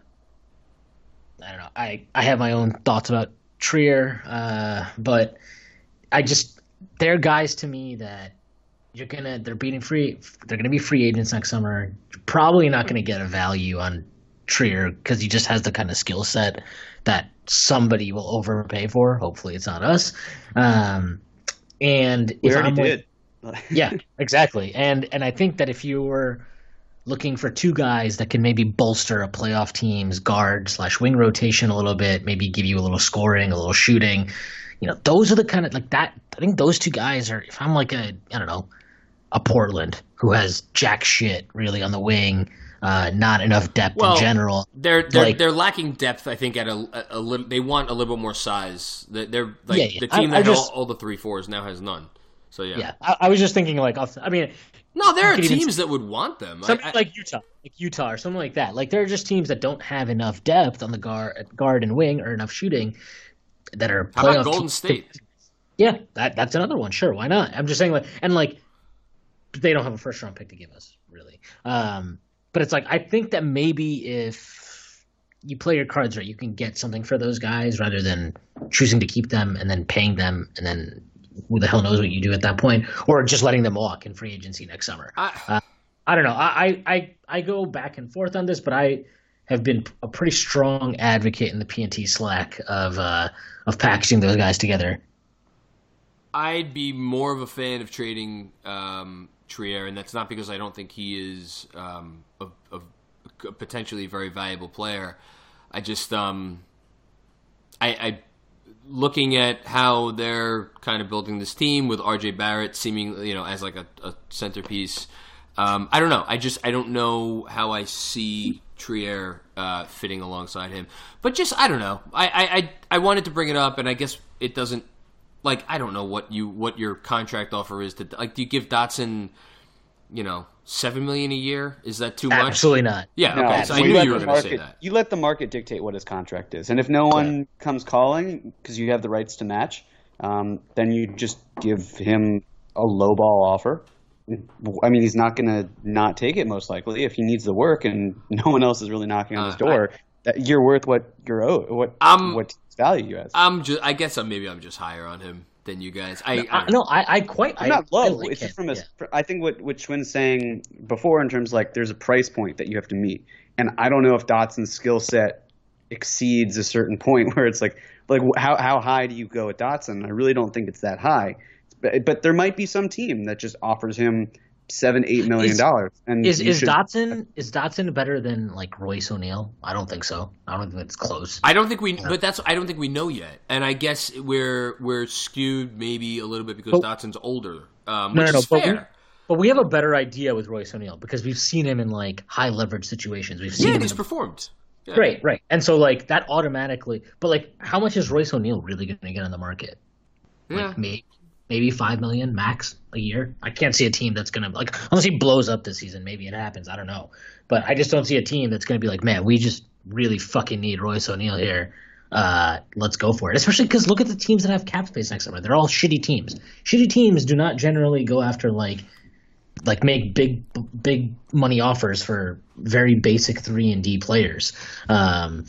I don't know. I I have my own thoughts about Trier, uh, but I just they're guys to me that you're gonna they're beating free. They're gonna be free agents next summer. You're probably not gonna get a value on Trier because he just has the kind of skill set that somebody will overpay for. Hopefully, it's not us. Um, and We if already I'm with- yeah, exactly. And and I think that if you were looking for two guys that can maybe bolster a playoff team's guard slash wing rotation a little bit, maybe give you a little scoring, a little shooting, you know, those are the kind of like that. I think those two guys are. If I'm like a I don't know, a Portland who has jack shit really on the wing, uh, not enough depth Well, in general. They're they're, Like- they're lacking depth. I think at a, a, a little. They want a little bit more size. They're, like Yeah, yeah. the team I- I that had just- all, all the three fours now has none. So yeah. Yeah, I, I was just thinking like, I mean, No, there are teams that would want them. Something I- like Utah, like Utah or something like that. Like there are just teams that don't have enough depth on the guard, guard and wing, or enough shooting that are. how about Golden. State? Yeah, that that's another one. Sure, why not? I'm just saying like, and like, they don't have a first round pick to give us really. Um, but it's like I think that maybe if you play your cards right, you can get something for those guys rather than choosing to keep them and then paying them and then who the hell knows what you do at that point, or just letting them walk in free agency next summer. I, I don't know. I, I, I, I go back and forth on this, but I have been a pretty strong advocate in the PNT Slack of uh, of packaging those guys together. I'd be more of a fan of trading um, Trier, and that's not because I don't think he is um, a, a, a potentially very valuable player. I just, um, I, I, looking at how they're kind of building this team with RJ Barrett seeming, you know, as like a, a centerpiece. Um, I don't know. I just I don't know how I see Trier uh, fitting alongside him. But just I don't know. I, I, I I wanted to bring it up, and I guess it doesn't. Like I don't know what you what your contract offer is to like. Do you give Dotson, you know, seven million a year? Is that too much? Absolutely not. Yeah. No, okay. So I you knew let you were the going to say market- that. You let the market dictate what his contract is, and if no one comes calling because you have the rights to match, um, then you just give him a lowball offer. I mean, he's not going to not take it most likely if he needs the work, and no one else is really knocking on his Uh, door. that you're worth what you're owed, what Um, what value you has. I'm just. I guess I'm maybe I'm just higher on him than you guys. I, I I, no, I, I quite. It's I, not I low. like it's him, from a. yeah. I think what what Schwinn's saying before in terms of like there's a price point that you have to meet, and I don't know if Dotson's skill set exceeds a certain point where it's like like how how high do you go at Dotson? I really don't think it's that high, but, but there might be some team that just offers him seven eight million dollars. And Is is should- Dotson is Dotson better than like Royce O'Neal? I don't think so. I don't think it's close. I don't think we, but that's I don't think we know yet, and I guess we're we're skewed maybe a little bit because But- Dotson's older, um, No, which no, no, is but we- fair. But we have a better idea with Royce O'Neal because we've seen him in like high leverage situations. We've seen Yeah, him he's in performed. Yeah. Right, right. And so like that automatically but like how much is Royce O'Neal really gonna get on the market? Yeah. Like maybe maybe five million max a year. I can't see a team that's gonna like unless he blows up this season, maybe it happens. I don't know. But I just don't see a team that's gonna be like, man, we just really fucking need Royce O'Neal here. Uh, let's go for it. Especially because look at the teams that have cap space next summer. They're all shitty teams. Shitty teams do not generally go after like like make big big money offers for very basic three and D players. Um,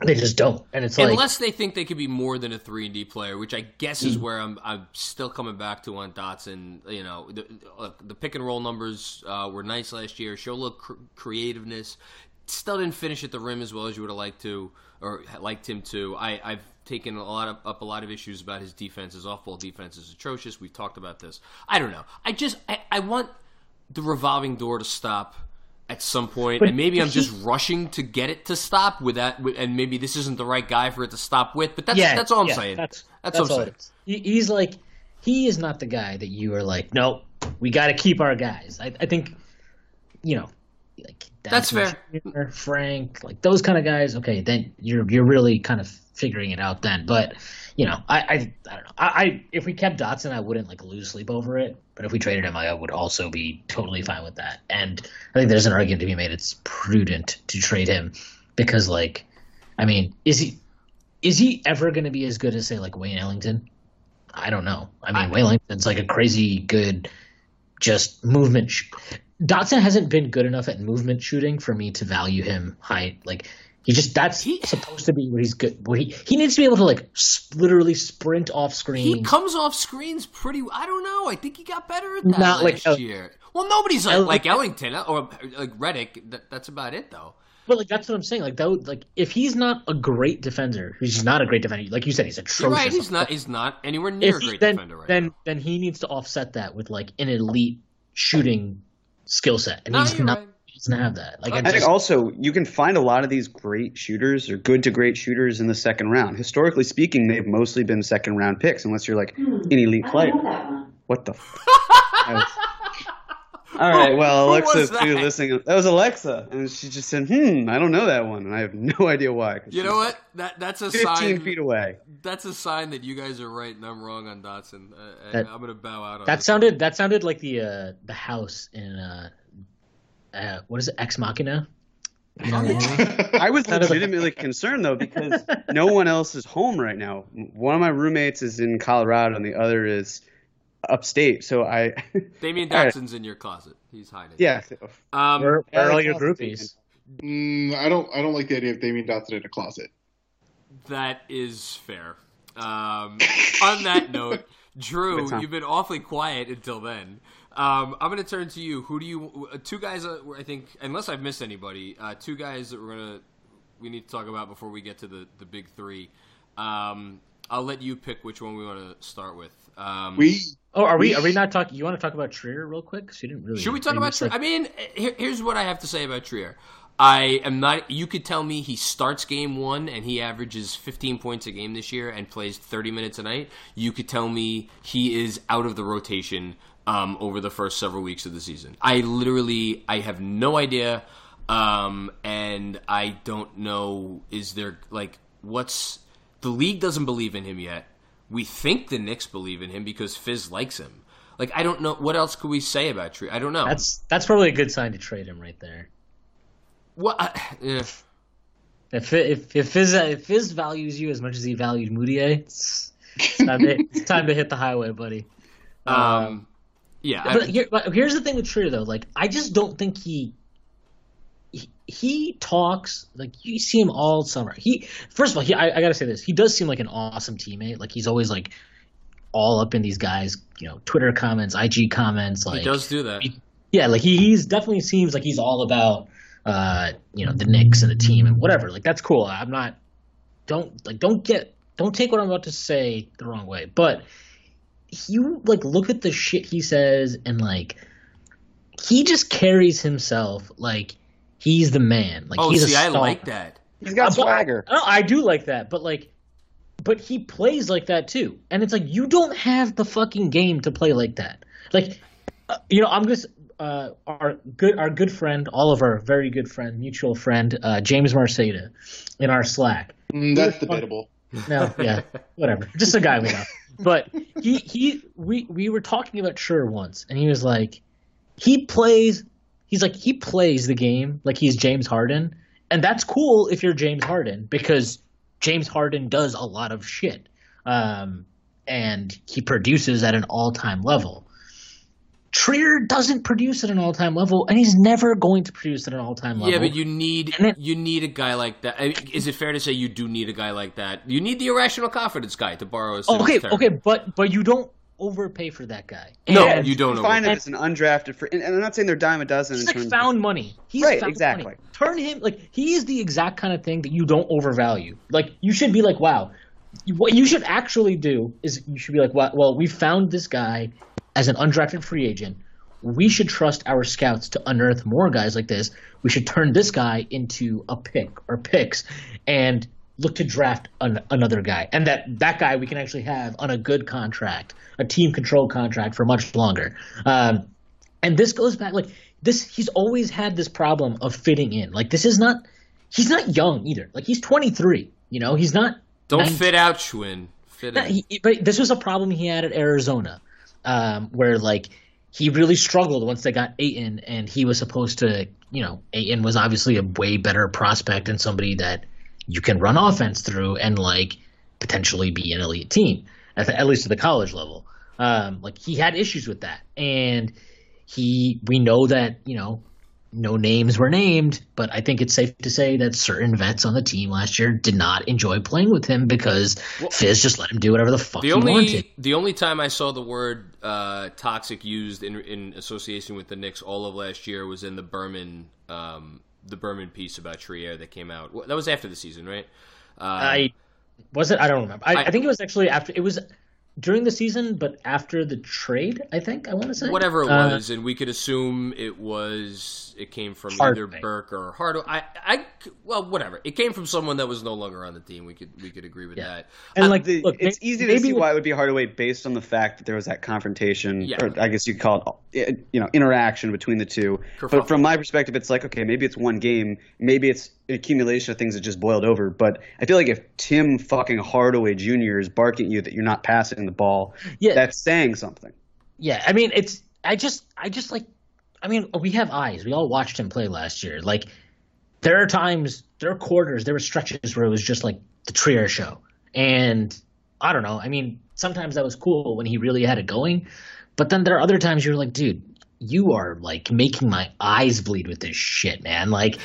they just don't, and it's like Unless they think they could be more than a three and D player, which I guess is where I'm. I'm still coming back to on Dotson. You know, the, look, the pick and roll numbers uh, were nice last year. Show a little cr- creativeness. Still didn't finish at the rim as well as you would have liked to, or liked him to. I, I've taken a lot of, up a lot of issues about his defense. His off ball defense is atrocious. We've talked about this. I don't know. I just I, I want the revolving door to stop at some point, But and maybe I'm he- just rushing to get it to stop with that, and maybe this isn't the right guy for it to stop with. But that's yeah, that's all I'm yeah, saying. That's That's, that's, all I'm. He, he's like he is not the guy that you are like. Nope, we got to keep our guys. I, I think you know, like That's Dennis Jr., Frank, like those kind of guys. Okay, then you're you're really kind of figuring it out then. But you know, I I, I don't know. I, I if we kept Dotson, I wouldn't like lose sleep over it. But if we traded him, I would also be totally fine with that. And I think there's an argument to be made. It's prudent to trade him because, like, I mean, is he is he ever going to be as good as say like Wayne Ellington? I don't know. I mean, Wayne Ellington's like a crazy good, just movement. Sh- Dotson hasn't been good enough at movement shooting for me to value him high. Like he just that's He- supposed to be what he's good. What he he needs to be able to like literally sprint off screen. He comes off screens pretty. I don't know. I think he got better at that Not like last El- year. Well, nobody's like, like Ellington uh, or like Redick. That, that's about it, though. But like that's what I'm saying. Like that, would, like if he's not a great defender, he's not a great defender. Like you said, he's atrocious. You're right. He's not. He's not anywhere near If a great then, defender right then now. then he needs to offset that with like an elite shooting skill set, and No, he's not. right. He doesn't have that. Like I, I think also you can find a lot of these great shooters or good to great shooters in the second round. Historically speaking, they've mostly been second round picks, unless you're like an elite player. What the? F- I was- All right, well, Who Alexa, was that? listening, that was Alexa, and she just said, "Hmm, I don't know that one," and I have no idea why. You know what? That that's a Fifteen sign. feet away. That's a sign that you guys are right and I'm wrong on Dotson. Uh, That- I'm gonna bow out on that this. sounded that sounded like the uh the house in uh, uh what is it Ex Machina? You know, the movie? I was legitimately concerned though because no one else is home right now. One of my roommates is in Colorado, and the other is upstate. So I, Damyean All right. Dotson's in your closet. He's hiding. yeah, Um, where, where are all your groupies? Mm, I don't. I don't like the idea of Damyean Dotson in a closet. That is fair. Um, on that note, Drew, you've been awfully quiet until then. Um, I'm going to turn to you. Who do you? uh, Two guys. Uh, I think, unless I've missed anybody, uh, two guys that we're gonna we need to talk about before we get to the the big three. Um, I'll let you pick which one we want to start with. Um, We Oh, are we We- are we not talking? You want to talk about Trier real quick? 'Cause you didn't really. Should we talk about Trier? like- I mean, here, here's what I have to say about Trier. I am not. You could tell me he starts game one and he averages 15 points a game this year and plays 30 minutes a night. You could tell me he is out of the rotation um, over the first several weeks of the season. I literally, I have no idea, um, and I don't know. Is there like what's the league doesn't believe in him yet? We think the Knicks believe in him because Fizz likes him. Like I don't know what else could we say about Tree. I don't know. That's that's probably a good sign to trade him right there. What? I, yeah. If if if Fizz if Fizz values you as much as he valued Mudiay, it's, time, to, it's time to hit the highway, buddy. Um, yeah. I- But, here, but here's the thing with Trier though, like I just don't think he, he he talks like you see him all summer. He first of all, he I, I gotta say this, he does seem like an awesome teammate. Like he's always like all up in these guys, you know, Twitter comments, IG comments. Like he does do that. yeah, like he he's definitely seems like he's all about uh you know the Knicks and the team and whatever. Like that's cool. I'm not don't like don't get don't take what I'm about to say the wrong way, but you like look at the shit he says and like he just carries himself like he's the man. Like Oh, he's see, a I star. like that. he's got Uh, but- swagger. No, I do like that, but like, but he plays like that too, and it's like you don't have the fucking game to play like that. Like, uh, you know, I'm just uh, our good our good friend, Oliver, very good friend, mutual friend, uh, James Marceda, in our Slack. mm, that's debatable. No, yeah, whatever, just a guy we know. But he he we we were talking about Sure once, and he was like, he plays. He's like he plays the game like he's James Harden, and that's cool if you're James Harden because James Harden does a lot of shit, um, and he produces at an all time level. Trier doesn't produce at an all time level, and he's never going to produce at an all time level. Yeah, but you need And then- you need a guy like that. I mean, Is it fair to say you do need a guy like that? You need the irrational confidence guy to borrow a Simmons okay, term. okay, but but you don't overpay for that guy. No, And you don't. Find overpay. it as an undrafted free, and and I'm not saying they're dime a dozen He's in like terms found money. He's Right, found exactly. money. Turn him like he is the exact kind of thing that you don't overvalue. Like you should be like, wow. What you should actually do is you should be like, well, well, we found this guy as an undrafted free agent. We should trust our scouts to unearth more guys like this. We should turn this guy into a pick or picks, and look to draft an, another guy. And that that guy we can actually have on a good contract, a team control contract for much longer. Um, and this goes back like this he's always had this problem of fitting in like this is not he's not young either like he's 23 you know he's not Don't 19. fit out, Schwinn. Fit No, in. he- but this was a problem he had at Arizona um, where like he really struggled once they got Ayton and he was supposed to you know Ayton was obviously a way better prospect and somebody that you can run offense through and like potentially be an elite team at, the, at least at the college level. Um, like he had issues with that. And he we know that you know no names were named, but I think it's safe to say that certain vets on the team last year did not enjoy playing with him because Fizz just let him do whatever the fuck The he only wanted. the only time I saw the word uh, toxic used in in association with the Knicks all of last year was in the Berman um, the Berman piece about Trier that came out. That was after the season, right? Um, I was it. I don't remember. I, I- I think it was actually after. It was during the season, but after the trade. I think I want to say whatever it Uh, was, and we could assume it was it came from Hardaway. either Burke or Hardaway. I, I, well, whatever. It came from someone that was no longer on the team. We could we could agree with Yeah. that. and I- like The, look, it's may- easy to maybe see with- why it would be Hardaway based on the fact that there was that confrontation, Yeah. or I guess you'd call it, uh, you know, interaction between the two. Kerfuffle. But from my perspective, it's like, okay, maybe it's one game, maybe it's an accumulation of things that just boiled over. But I feel like if Tim fucking Hardaway Jr. is barking at you that you're not passing the ball, Yeah. that's saying something. Yeah, I mean, it's I just I just like I mean, we have eyes. We all watched him play last year. Like there are times, there are quarters, there were stretches where it was just like the Trier show. And I don't know. I mean, sometimes that was cool when he really had it going, but then there are other times you're like, dude, you are like making my eyes bleed with this shit, man. Like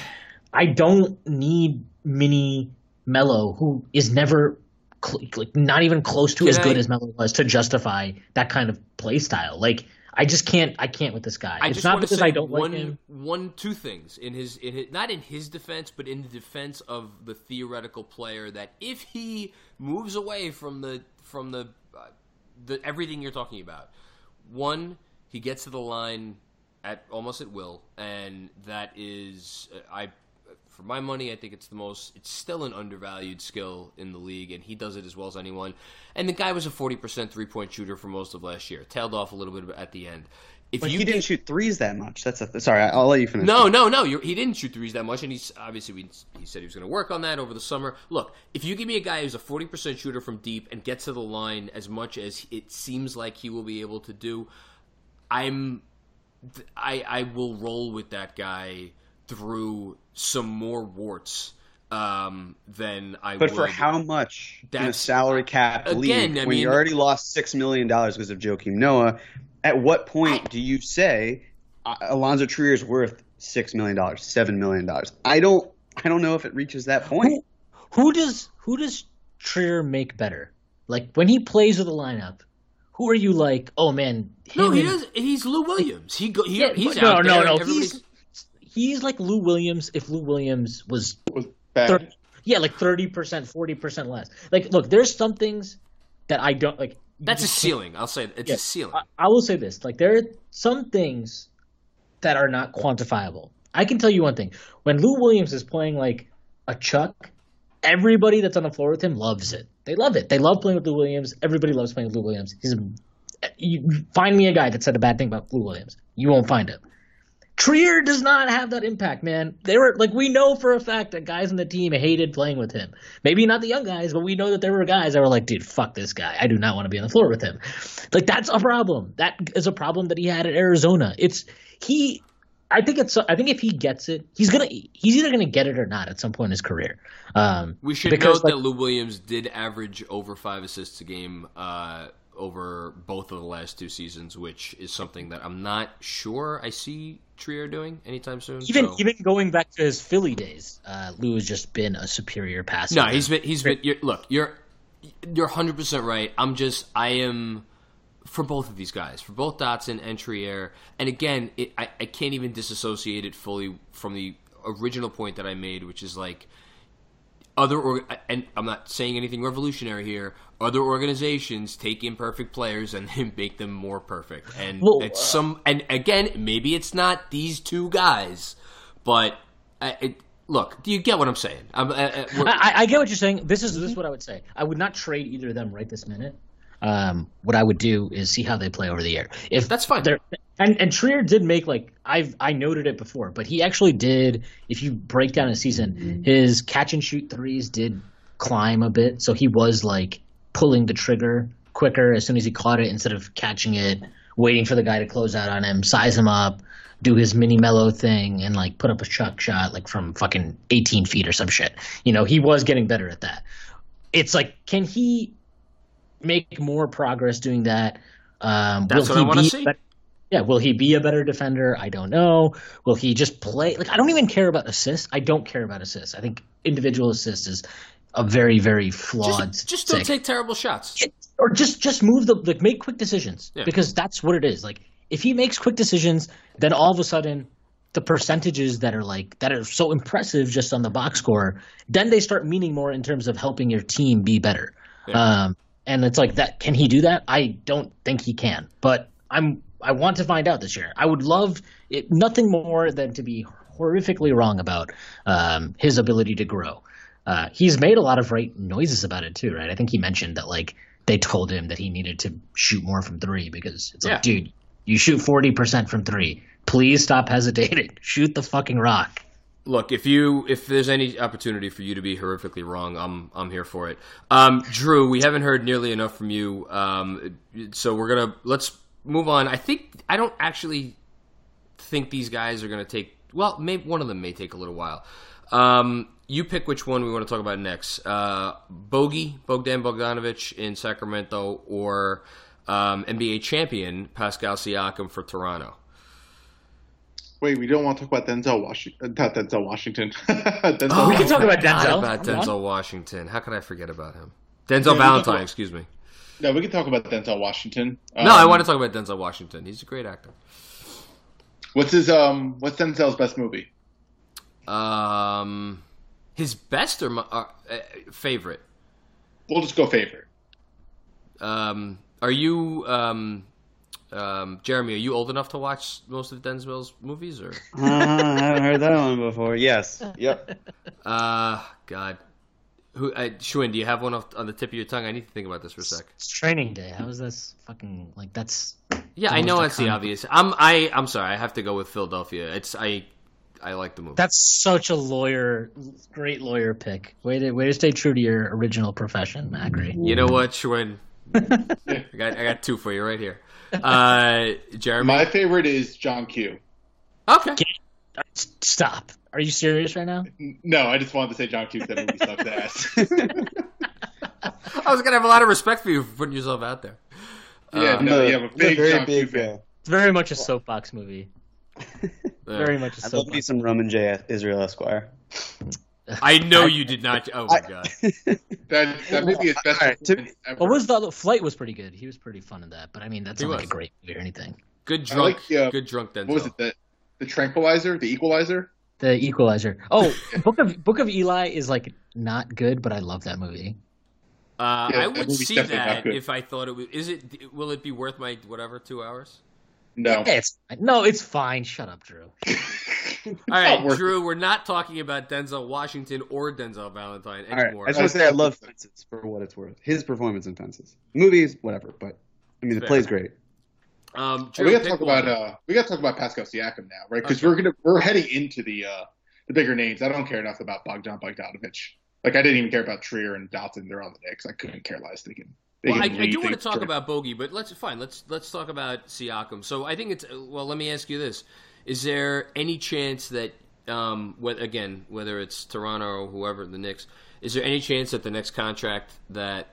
I don't need mini Melo who is never cl- like not even close to Can as good as Melo was to justify that kind of play style. Like I just can't I can't with this guy. I it's not because I don't one, like him. one, two things in his, in his, not in his defense, but in the defense of the theoretical player. That if he moves away from the, from the, uh, the everything you're talking about, one, he gets to the line at almost at will, and that is, uh, I, for my money, I think it's the most. It's still an undervalued skill in the league, and he does it as well as anyone. And the guy was a forty percent three point shooter for most of last year. Tailed off a little bit at the end. If But you he didn't shoot threes that much. That's a, sorry. I'll let you finish. no, no, no. You're, he didn't shoot threes that much, and he's obviously we, he said he was going to work on that over the summer. Look, if you give me a guy who's a forty percent shooter from deep and gets to the line as much as it seems like he will be able to do, I'm I I will roll with that guy through some more warts um, than I But would. for how much in a salary cap again, league I when mean- you already lost six million dollars because of Joakim Noah? At what point do you say uh, Alonzo Trier is worth six million dollars, seven million dollars? I don't. I don't know if it reaches that point. Who does who does Trier make better? Like when he plays with the lineup, who are you like? Oh man, no, him he and- does. He's Lou Williams. He go. He, Yeah, he's no, out no, there. no. Everybody's- He's he's like Lou Williams if Lou Williams was was bad. thir- yeah, like thirty percent, forty percent less. Like, look, there's some things that I don't like. That's a ceiling. I'll say it's Yeah, a ceiling. I, I will say this: like there are some things that are not quantifiable. I can tell you one thing: when Lou Williams is playing like a Chuck, everybody that's on the floor with him loves it. They love it. They love playing with Lou Williams. Everybody loves playing with Lou Williams. He's a, you find me a guy that said a bad thing about Lou Williams. You won't find him. Trier does not have that impact, man. They were like we know for a fact that guys on the team hated playing with him. Maybe not the young guys, but we know that there were guys that were like, "Dude, fuck this guy. I do not want to be on the floor with him." Like that's a problem. That is a problem that he had at Arizona. It's he. I think it's. I think if he gets it, he's gonna. He's either gonna get it or not at some point in his career. Um, We should because, note like- that Lou Williams did average over five assists a game uh, over both of the last two seasons, which is something that I'm not sure I see Trier doing anytime soon. Even so. even going back to his Philly days, uh, Lou has just been a superior passer. no, he's been he's been. You're, look, you're you're 100 percent right. I'm just I am for both of these guys, for both Dotson and Trier. And again, it, I I can't even disassociate it fully from the original point that I made, which is like other or, and I'm not saying anything revolutionary here. Other organizations take imperfect players and then make them more perfect. And Well, it's some and again, maybe it's not these two guys, but uh, it, look, do you get what I'm saying? I'm, uh, uh, I, I get what you're saying. This is this is what I would say. I would not trade either of them right this minute. Um, what I would do is see how they play over the year. If That's fine. And and Trier did make like I've I noted it before, but he actually did. If you break down his season, his catch and shoot threes did climb a bit. So he was like pulling the trigger quicker as soon as he caught it instead of catching it, waiting for the guy to close out on him, size him up, do his mini Melo thing, and like put up a chuck shot like from fucking 18 feet or some shit. You know, he was getting better at that. It's like, can he make more progress doing that? Um, That's what I wanna be see. bet- yeah, will he be a better defender? I don't know. Will he just play? Like, I don't even care about assists. I don't care about assists. I think individual assists is a very, very flawed. just, just don't take terrible shots. or just just move the like make quick decisions Yeah. because that's what it is. Like, if he makes quick decisions, then all of a sudden the percentages that are like that are so impressive just on the box score, then they start meaning more in terms of helping your team be better. Um, and it's like that. Can he do that? I don't think he can. But I'm. I want to find out this year. I would love it, nothing more than to be horrifically wrong about um, his ability to grow. Uh, he's made a lot of right noises about it too, right? I think he mentioned that like they told him that he needed to shoot more from three because it's Yeah. like, dude, you shoot forty percent from three. Please stop hesitating. Shoot the fucking rock. Look, if you if there's any opportunity for you to be horrifically wrong, I'm I'm here for it. Um, Drew, we haven't heard nearly enough from you, um, so we're gonna let's move on. I think I don't actually think these guys are gonna take. Well, maybe one of them may take a little while. Um, you pick which one we want to talk about next. Uh, Bogey Bogdan Bogdanovich in Sacramento or um, NBA champion Pascal Siakam for Toronto. Wait, we don't want to talk about Denzel Washington. Not Denzel Washington. Denzel we can talk about Denzel. about Come on. Denzel Washington. How could I forget about him? Denzel we Valentine, talk- excuse me. No, we can talk about Denzel Washington. no, I Um, want to talk about Denzel Washington. He's a great actor. What's his um? What's Denzel's best movie? Um, his best or my, uh, uh, favorite? We'll just go favorite. Um, are you um, um, Jeremy? Are you old enough to watch most of Denzel's movies, or Uh, I haven't heard that one before. Yes. Yep. uh, God? Who, uh, Schwinn, do you have one off, on the tip of your tongue? I need to think about this for a sec. It's training day. How is this fucking like that's Yeah, I know most that's the obvious. I'm I I'm sorry. I have to go with Philadelphia. It's I I like the movie. that's such a lawyer great lawyer pick. Way to way to stay true to your original profession, Macri. You know what, Schwinn? I got I got two for you right here. Uh, Jeremy. My favorite is John Q. okay. S- Stop. Are you serious right now? No, I just wanted to say John Q. 'cause That movie sucks ass. I was gonna have a lot of respect for you for putting yourself out there. yeah, Uh, no, I'm a- yeah, I'm a I'm big very John Q big fan. fan. It's very much a soapbox movie. Very much a I'd love to be some Roman J. Israel Esquire. I know you did not. Oh my I- god. That that movie is best. All right, to- What was the flight? Was pretty good. He was pretty fun in that. But I mean, that's He not like a great movie or anything. Good drunk. like the, uh, good drunk Denzel. What was it? The the Tranquilizer, the Equalizer. The Equalizer. Oh, Book of Book of Eli is like not good, but I love that movie. Uh, Yeah, I would see that if I thought it was. Is it? Will it be worth my whatever two hours? No. Yeah, it's no, it's fine. Shut up, Drew. All right, not worth Drew. We're not talking about Denzel Washington or Denzel Valentine All right. anymore. I just going to say I love Fences for what it's worth. His performance in Fences. Movies, whatever, but I mean the Fair. play's great. um, Drew, we got to pick talk about uh, we got to talk about Pascal Siakam now, right? Because Okay. we're gonna we're heading into the uh, the bigger names. I don't care enough about Bogdan Bogdanovich. Like I didn't even care about Trier and Dotson. They're on the Knicks. I couldn't care less. They can. Well, I, I do want to talk about Bogey, but let's fine. Let's let's talk about Siakam. So I think it's well. Let me ask you this: Is there any chance that, um, what again, whether it's Toronto or whoever, the Knicks, is there any chance that the next contract that,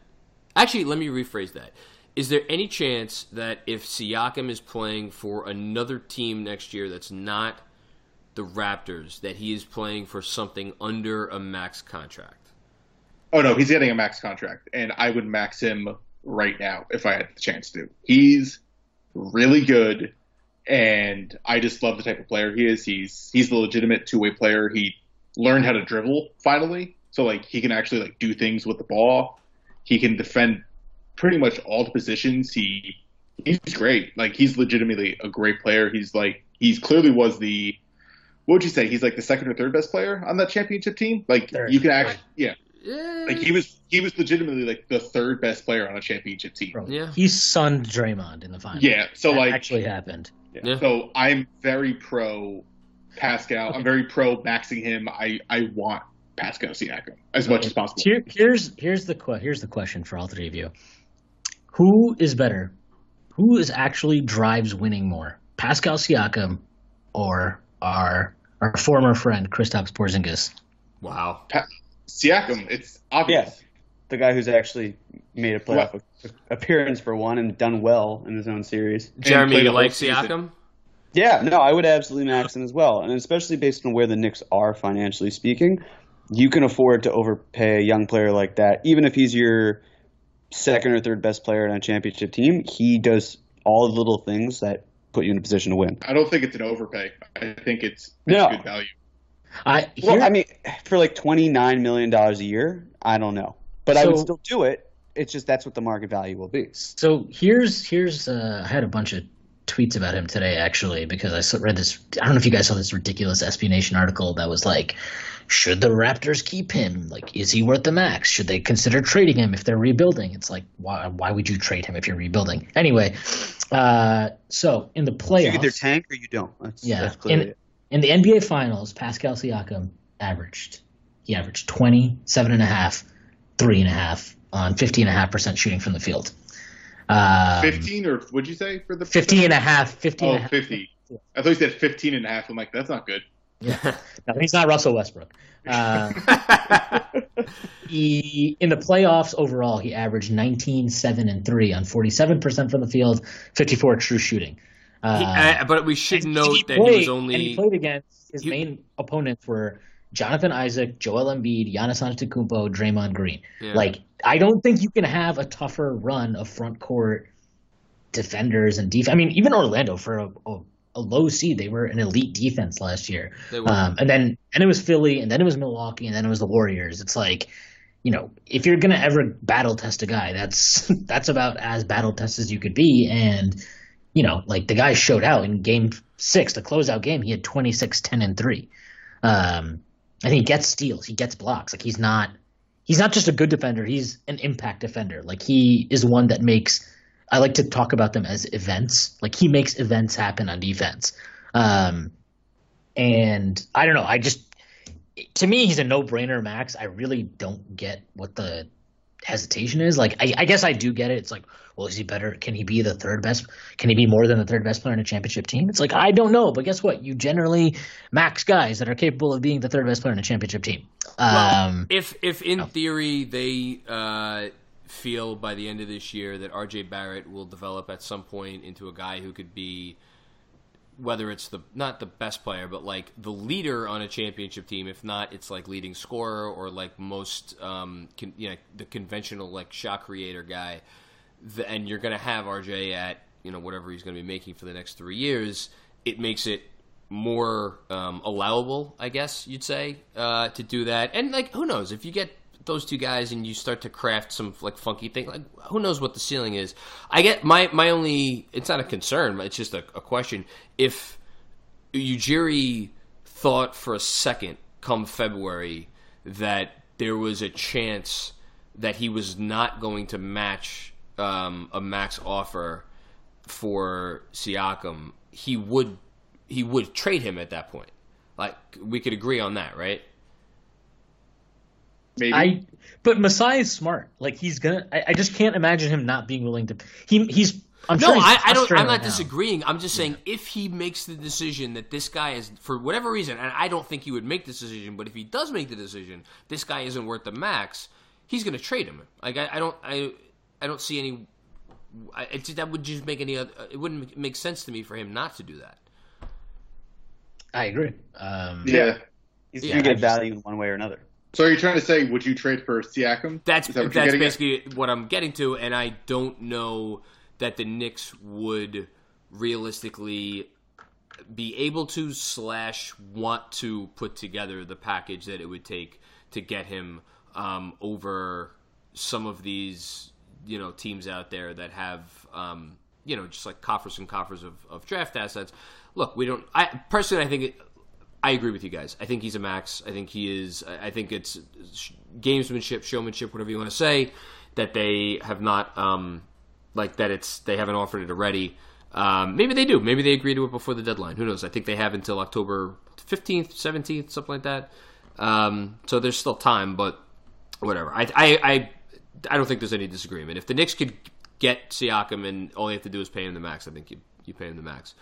actually, let me rephrase that: Is there any chance that if Siakam is playing for another team next year that's not the Raptors, that he is playing for something under a max contract? Oh no, he's getting a max contract, and I would max him right now if I had the chance to. He's really good, and I just love the type of player he is. He's he's the legitimate two way player. He learned how to dribble finally, so like he can actually like do things with the ball. He can defend pretty much all the positions. He he's great. Like he's legitimately a great player. He's like he's clearly was the what would you say? He's like the second or third best player on that championship team. Like Third. you can actually yeah. Yeah. Like he was he was legitimately like the third best player on a championship team. Bro, Yeah. He sunned Draymond in the final. Yeah. So That like actually happened. Yeah. so I'm very pro Pascal. I'm very pro maxing him. I I want Pascal Siakam as much as possible. Here, here's here's the que- here's the question for all three of you: Who is better? Who is actually drives winning more, Pascal Siakam or our our former friend Kristaps Porzingis? wow. Siakam, it's obvious. The guy who's actually made a playoff appearance for one and done well in his own series. Jeremy, play the you whole like season. Siakam? Yeah, no, I would absolutely max him as well, and especially based on where the Knicks are financially speaking, you can afford to overpay a young player like that, even if he's your second or third best player on a championship team. He does all the little things that put you in a position to win. I don't think it's an overpay. I think it's, it's No. good value. I Well, here- I mean, for like twenty nine million dollars a year, I don't know, but I would still do it. It's just that's what the market value will be. So here's here's uh, I had a bunch of tweets about him today actually because I read this. I don't know if you guys saw this ridiculous SB Nation article that was like, should the Raptors keep him? Like, is he worth the max? Should they consider trading him if they're rebuilding? It's like, why why would you trade him if you're rebuilding? Anyway, uh, so in the playoffs, You either tank or you don't. That's, yeah, that's in. In the NBA Finals, Pascal Siakam averaged he averaged 27 and three and a half on 50 and a half percent shooting from the field. Um, 15 or what'd you say for the 50 and a half, 50 and Oh, a half. 50. I thought you said 15 and a half. I'm like, that's not good. yeah. No, he's not Russell Westbrook. Uh, he in the playoffs overall, he averaged 19, 7, and 3 on 47% from the field, 54 true shooting. Uh, He- uh, but we should and note he that played- he was and he played against his he- main opponents were Jonathan Isaac, Joel Embiid, Giannis Antetokounmpo, Draymond Green. Yeah. Like I don't think you can have a tougher run of front court defenders and defense. I mean, even Orlando for a, a, a low seed, they were an elite defense last year. They were. Um, and then and it was Philly, and then it was Milwaukee, and then it was the Warriors. It's like, you know, if you're gonna ever battle test a guy, that's that's about as battle test as you could be. And you know, like the guy showed out in Game Six, the closeout game. He had 26, 10, and three. Um, and he gets steals, he gets blocks. Like he's not he's not just a good defender; he's an impact defender. Like he is one that makes. I like to talk about them as events. Like he makes events happen on defense. Um, and I don't know. I just to me he's a no-brainer max. I really don't get what the hesitation is. Like I, I guess I do get it. It's like, well, is he better? Can he be the third best? Can he be more than the third best player in a championship team? It's like I don't know, but guess what? You generally max guys that are capable of being the third best player in a championship team. Um, if if in theory they uh, feel by the end of this year that RJ Barrett will develop at some point into a guy who could be whether it's the not the best player but like the leader on a championship team if not it's like leading scorer or like most um con, you know the conventional like shot creator guy the, and you're going to have RJ at you know whatever he's going to be making for the next 3 years it makes it more um, allowable, I guess you'd say, uh, to do that. And like, who knows if you get those two guys and you start to craft some like funky thing, like who knows what the ceiling is? I get my my only. It's not a concern, it's just a, a question. If Ujiri thought for a second, come February, that there was a chance that he was not going to match um, a max offer for Siakam, he would he would trade him at that point. Like we could agree on that, right? Maybe. I but Masai is smart. Like he's gonna. I, I just can't imagine him not being willing to. He he's. I'm No, sure he's I, I don't. I'm not right now. disagreeing. I'm just saying if he makes the decision that this guy is for whatever reason, and I don't think he would make this decision, but if he does make the decision, this guy isn't worth the max. He's going to trade him. Like I, I don't. I I don't see any I, it, that would just make any other. It wouldn't make sense to me for him not to do that. I agree. Um, Yeah. He's Yeah, going to get value in one way or another. So are you trying to say would you trade for Siakam? That's that what that's you're at? basically what I'm getting to, and I don't know that the Knicks would realistically be able to slash want to put together the package that it would take to get him um, over some of these you know teams out there that have um, you know just like coffers and coffers of, of draft assets. Look, we don't. I personally, I think it, I agree with you guys. I think he's a max. I think he is. I think it's gamesmanship, showmanship, whatever you want to say. That they have not, um, like that. It's they haven't offered it already. Um, maybe they do. Maybe they agree to it before the deadline. Who knows? I think they have until October fifteenth, seventeenth, something like that. Um, so there's still time, but whatever. I, I, I, I don't think there's any disagreement. If the Knicks could get Siakam and all you have to do is pay him the max, I think you you pay him the max.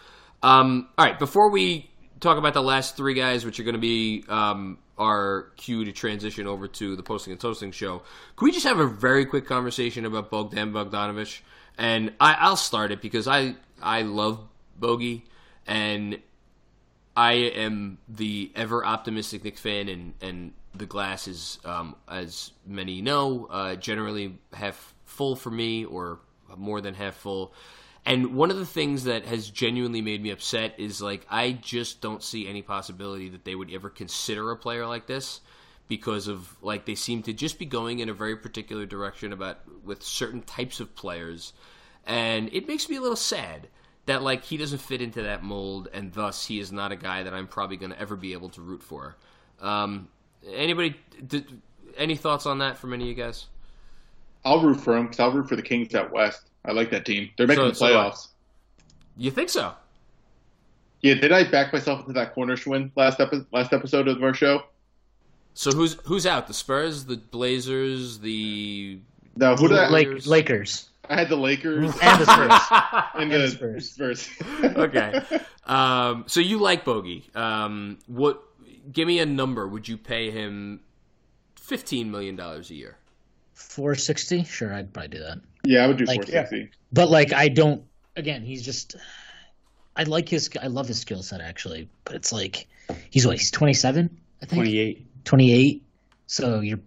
Um, all right, before we talk about the last three guys, which are going to be um, our cue to transition over to the posting and toasting show, can we just have a very quick conversation about Bogdan Bogdanovich? And I, I'll start it because I I love Bogey and I am the ever optimistic Knick fan, and, and the glass is, um, as many know, uh, generally half full for me or more than half full. And one of the things that has genuinely made me upset is like I just don't see any possibility that they would ever consider a player like this because of like they seem to just be going in a very particular direction about with certain types of players and it makes me a little sad that like he doesn't fit into that mold and thus he is not a guy that I'm probably going to ever be able to root for. Um, anybody did, any thoughts on that from any of you guys? I'll root for him because I'll root for the Kings out west. I like that team. They're making So- the so playoffs. You think so? yeah, did I back myself into that corner Schwinn last epi- last episode of our show? So who's who's out? The Spurs, the Blazers, the No, who did I? Lake, Lakers. Lakers I had the Lakers and the Spurs. and and the the Spurs. Spurs. okay. Um, so you like Bogey? Um, what? Give me a number. Would you pay him fifteen million dollars a year? Four sixty, sure, I'd probably do that. yeah, I would do Like- 460. But like, I don't. Again, he's just. I like his. I love his skill set actually, but it's like he's what? He's twenty seven, I think. 28. 28. So you're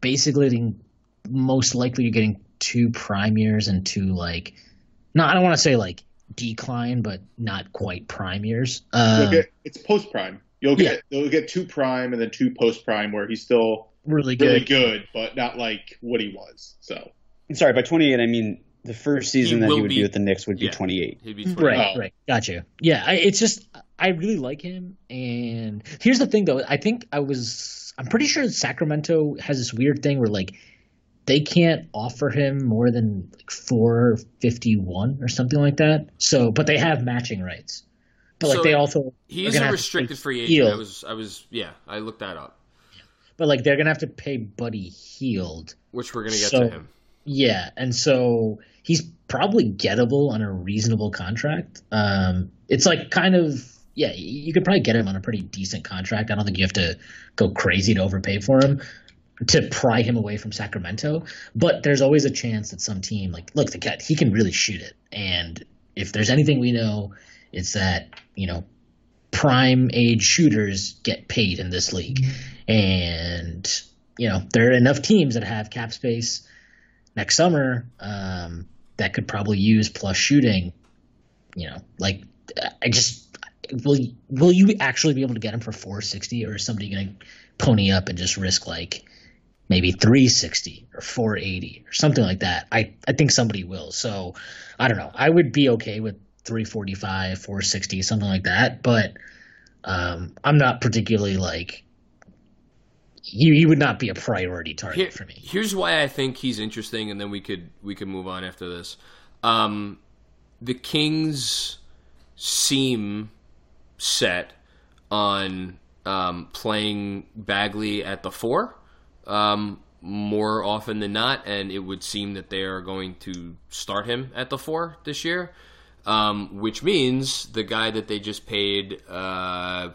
basically getting most likely you're getting two prime years and two like no, I don't want to say like decline, but not quite prime years. You'll Um, it's post prime. You'll yeah. get you'll get two prime and then two post prime where he's still really good. really good, but not like what he was. So Sorry, by 28, I mean the first season that he would be- be, with the Knicks would be 28. He'd be Right, Oh. right. Got you. Yeah, I, it's just I really like him, and here's the thing though. I think I was I'm pretty sure Sacramento has this weird thing where like they can't offer him more than like four fifty one or something like that. So, but they have matching rights. But like So they also He are is gonna a restricted free agent. I was, I was, yeah, I looked that up, but like they're gonna have to pay Buddy Hield. which we're gonna get So- to him. Yeah, and so he's probably gettable on a reasonable contract. Um, it's like kind of yeah, you could probably get him on a pretty decent contract. I don't think you have to go crazy to overpay for him to pry him away from Sacramento. But there's always a chance that some team like look the cat he can really shoot it, and if there's anything we know, it's that you know prime age shooters get paid in this league, and you know there are enough teams that have cap space next summer um, that could probably use plus shooting. You know, like I just will will you actually be able to get him for 460 or is somebody going to pony up and just risk like maybe 360 or 480 or something like that? I I think somebody will. So I don't know. I would be okay with 345, 460, something like that, but um, I'm not particularly like he, he would not be a priority target Here- for me. Here's why I think he's interesting, and then we could we could move on after this. Um, the Kings seem set on um, playing Bagley at the four um, more often than not, and it would seem that they are going to start him at the four this year. Um, which means the guy that they just paid uh,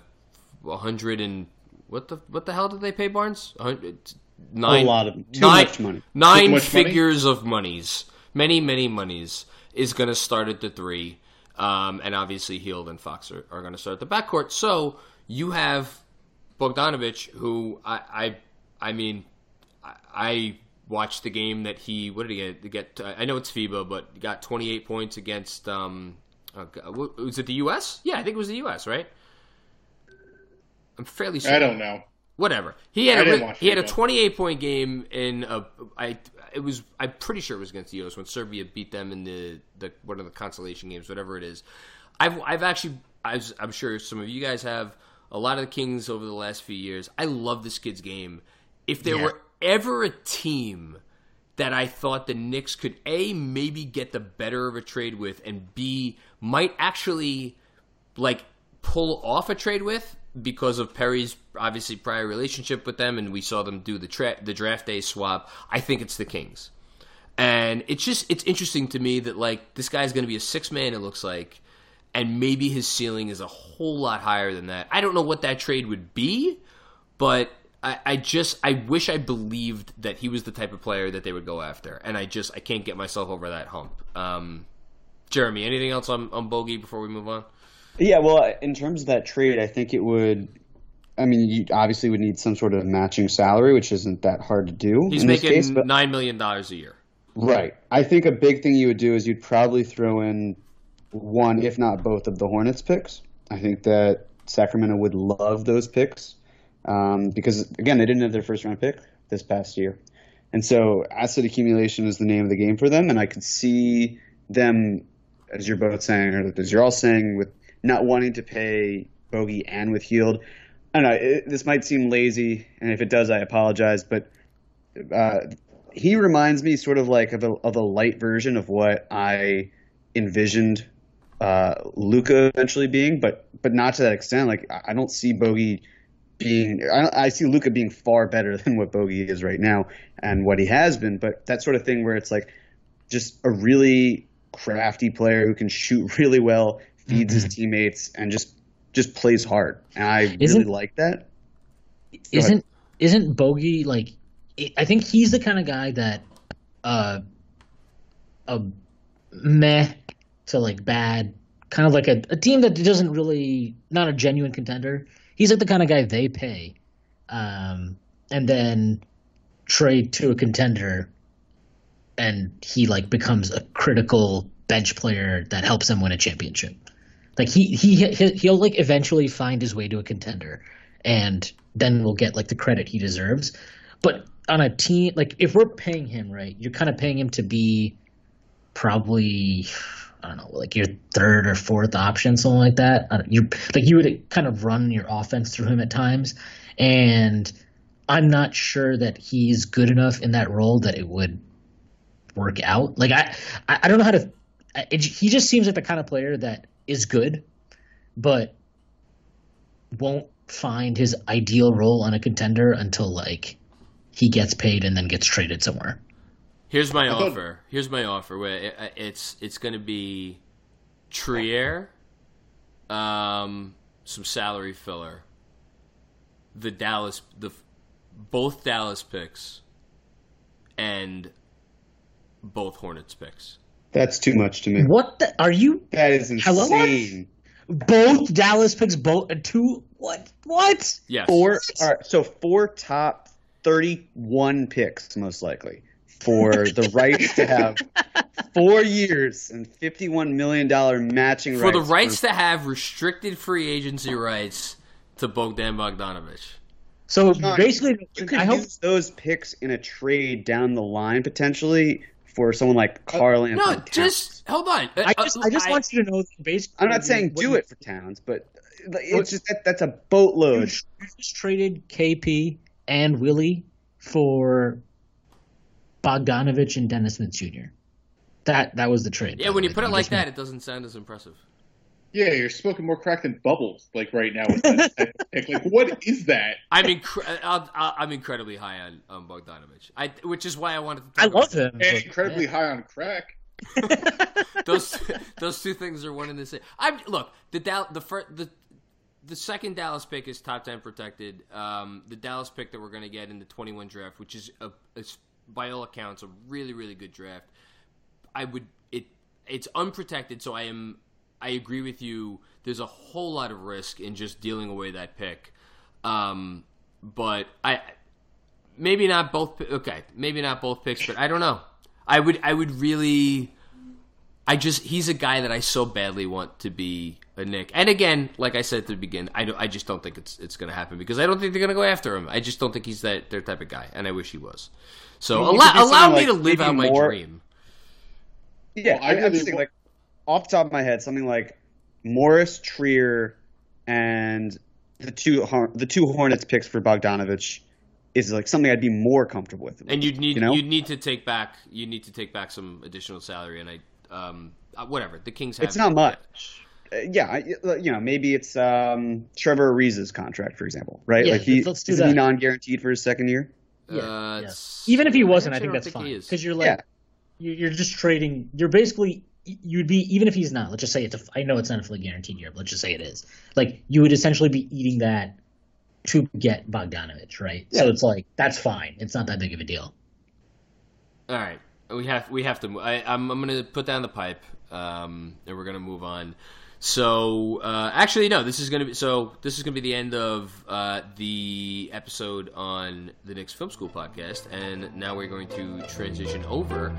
a hundred and what the what the hell did they pay Barnes? A hundred- A Nine, lot of too nine- much money. Nine much money? figures of monies many, many monies, is going to start at the three. Um, and obviously, Hield and Fox are, are going to start at the backcourt. So you have Bogdanovich, who I, I, I mean, I watched the game that he. What did he get? get I know it's FIBA, but he got 28 points against. Um, oh was it the U.S.? Yeah, I think it was the U.S. Right? I'm fairly sure. I don't know. Whatever. He had a he had a 28 point game in a. I it was I'm pretty sure it was against the U.S. when Serbia beat them in the the one of the consolation games, whatever it is. I've I've actually i am sure some of you guys have a lot of the Kings over the last few years. I love this kid's game. If there yeah. were ever a team that I thought the Knicks could a maybe get the better of a trade with, and b might actually like pull off a trade with because of Perry's obviously prior relationship with them, and we saw them do the tra- the draft day swap. I think it's the Kings, and it's just it's interesting to me that like this guy's going to be a six man. It looks like, and maybe his ceiling is a whole lot higher than that. I don't know what that trade would be, but I, I just I wish I believed that he was the type of player that they would go after, and I just I can't get myself over that hump. Um, Jeremy, anything else on, on Bogey before we move on? Yeah, well, in terms of that trade, I think it would. I mean, you obviously would need some sort of matching salary, which isn't that hard to do. He's making case, but, nine million dollars a year. Right. I think a big thing you would do is you'd probably throw in one, if not both, of the Hornets picks. I think that Sacramento would love those picks um, because, again, they didn't have their first round pick this past year. And so asset accumulation is the name of the game for them. And I could see them, as you're both saying, or as you're all saying, with not wanting to pay Bogey and with Hield. I don't know. It, this might seem lazy, and if it does, I apologize. But uh, he reminds me sort of like of a, of a light version of what I envisioned uh, Luka eventually being, but but not to that extent. Like I don't see Bogey being. I, I see Luka being far better than what Bogey is right now and what he has been. But that sort of thing where it's like just a really crafty player who can shoot really well, feeds mm-hmm. his teammates, and just just plays hard. And I isn't, really like that. Go isn't ahead. isn't Bogey like? I think he's the kind of guy that uh, a meh to like bad, kind of like a, a team that doesn't really not a genuine contender. He's like the kind of guy they pay, um, and then trade to a contender, and he like becomes a critical bench player that helps them win a championship. Like he he he'll like eventually find his way to a contender, and then we'll get like the credit he deserves. But on a team like if we're paying him right, you're kind of paying him to be probably I don't know, like your third or fourth option, something like that. You like you would kind of run your offense through him at times, and I'm not sure that he's good enough in that role that it would work out. Like I, I don't know how to. It, he just seems like the kind of player that is good, but won't find his ideal role on a contender until like he gets paid and then gets traded somewhere. Here's my offer. Here's my offer. Where it's it's going to be Trier, um, some salary filler, the Dallas the both Dallas picks, and both Hornets picks. That's too much to me. What the, are you? That is insane. Hello? Both Dallas picks, both two. What? What? Yes. Four. All right. So four top thirty-one picks, most likely for the rights to have four years and fifty-one million dollar matching rights. for rights the rights for... to have restricted free agency rights to Bogdan Bogdanovich. So John, basically, you could I hope... use those picks in a trade down the line potentially for someone like Karl uh, No, just hold on. I just, uh, I just I, want you to know. Basically, I'm not saying do it for Towns, but it's just that, that's a boatload. You just traded KP and Willie for Bogdanovich and Dennis Smith Jr. That that was the trade. Yeah, when you put it like that, it doesn't sound as impressive. Yeah, you're smoking more crack than bubbles, like right now. With that pick. Like, what is that? I'm incre- i am incredibly high on, on Bogdanovich, I, which is why I wanted to. I love him. And incredibly yeah. high on crack. those those two things are one and the same. I'm look the the first the the second Dallas pick is top ten protected. Um, the Dallas pick that we're going to get in the 21 draft, which is a, a by all accounts, a really, really good draft. I would it it's unprotected, so I am I agree with you. There's a whole lot of risk in just dealing away that pick. Um, but I maybe not both. Okay, maybe not both picks, but I don't know. I would I would really. I just he's a guy that I so badly want to be a Knick. And again, like I said at the beginning, I don't, I just don't think it's it's going to happen because I don't think they're going to go after him. I just don't think he's that their type of guy, and I wish he was. So I mean, allow allow something me to live maybe out my more- dream. Yeah, Well, I I, I'm just thinking, like off the top of my head, something like Morris, Trier, and the two the two Hornets picks for Bogdanovich is like something I'd be more comfortable with. And you'd need You know? you'd need to take back you need to take back some additional salary, and I um uh, whatever the Kings have. It's not much. Uh, yeah, you know, maybe it's um, Trevor Ariza's contract, for example, right? Yeah, like he let's do isn't he non-guaranteed for his second year. Yeah, Uh, yeah. Even if he wasn't, I actually think that's he fine because you're like Yeah. you- you're just trading. You're basically you'd be even if he's not. Let's just say it's a. I know it's not a fully guaranteed year, but let's just say it is. Like you would essentially be eating that to get Bogdanovich, right? So it's like that's fine. It's not that big of a deal. All right, we have we have to. mo- I, I'm I'm gonna put down the pipe, um, and we're gonna move on. So uh, actually, no. This is gonna be so. This is gonna be the end of uh, the episode on the Knicks Film School podcast, and now we're going to transition over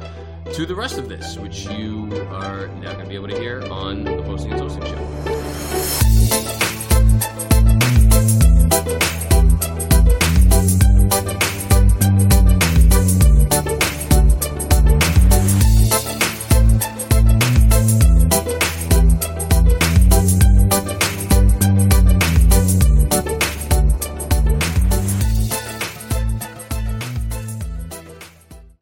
to the rest of this, which you are now gonna be able to hear on the Posting and Toasting Show.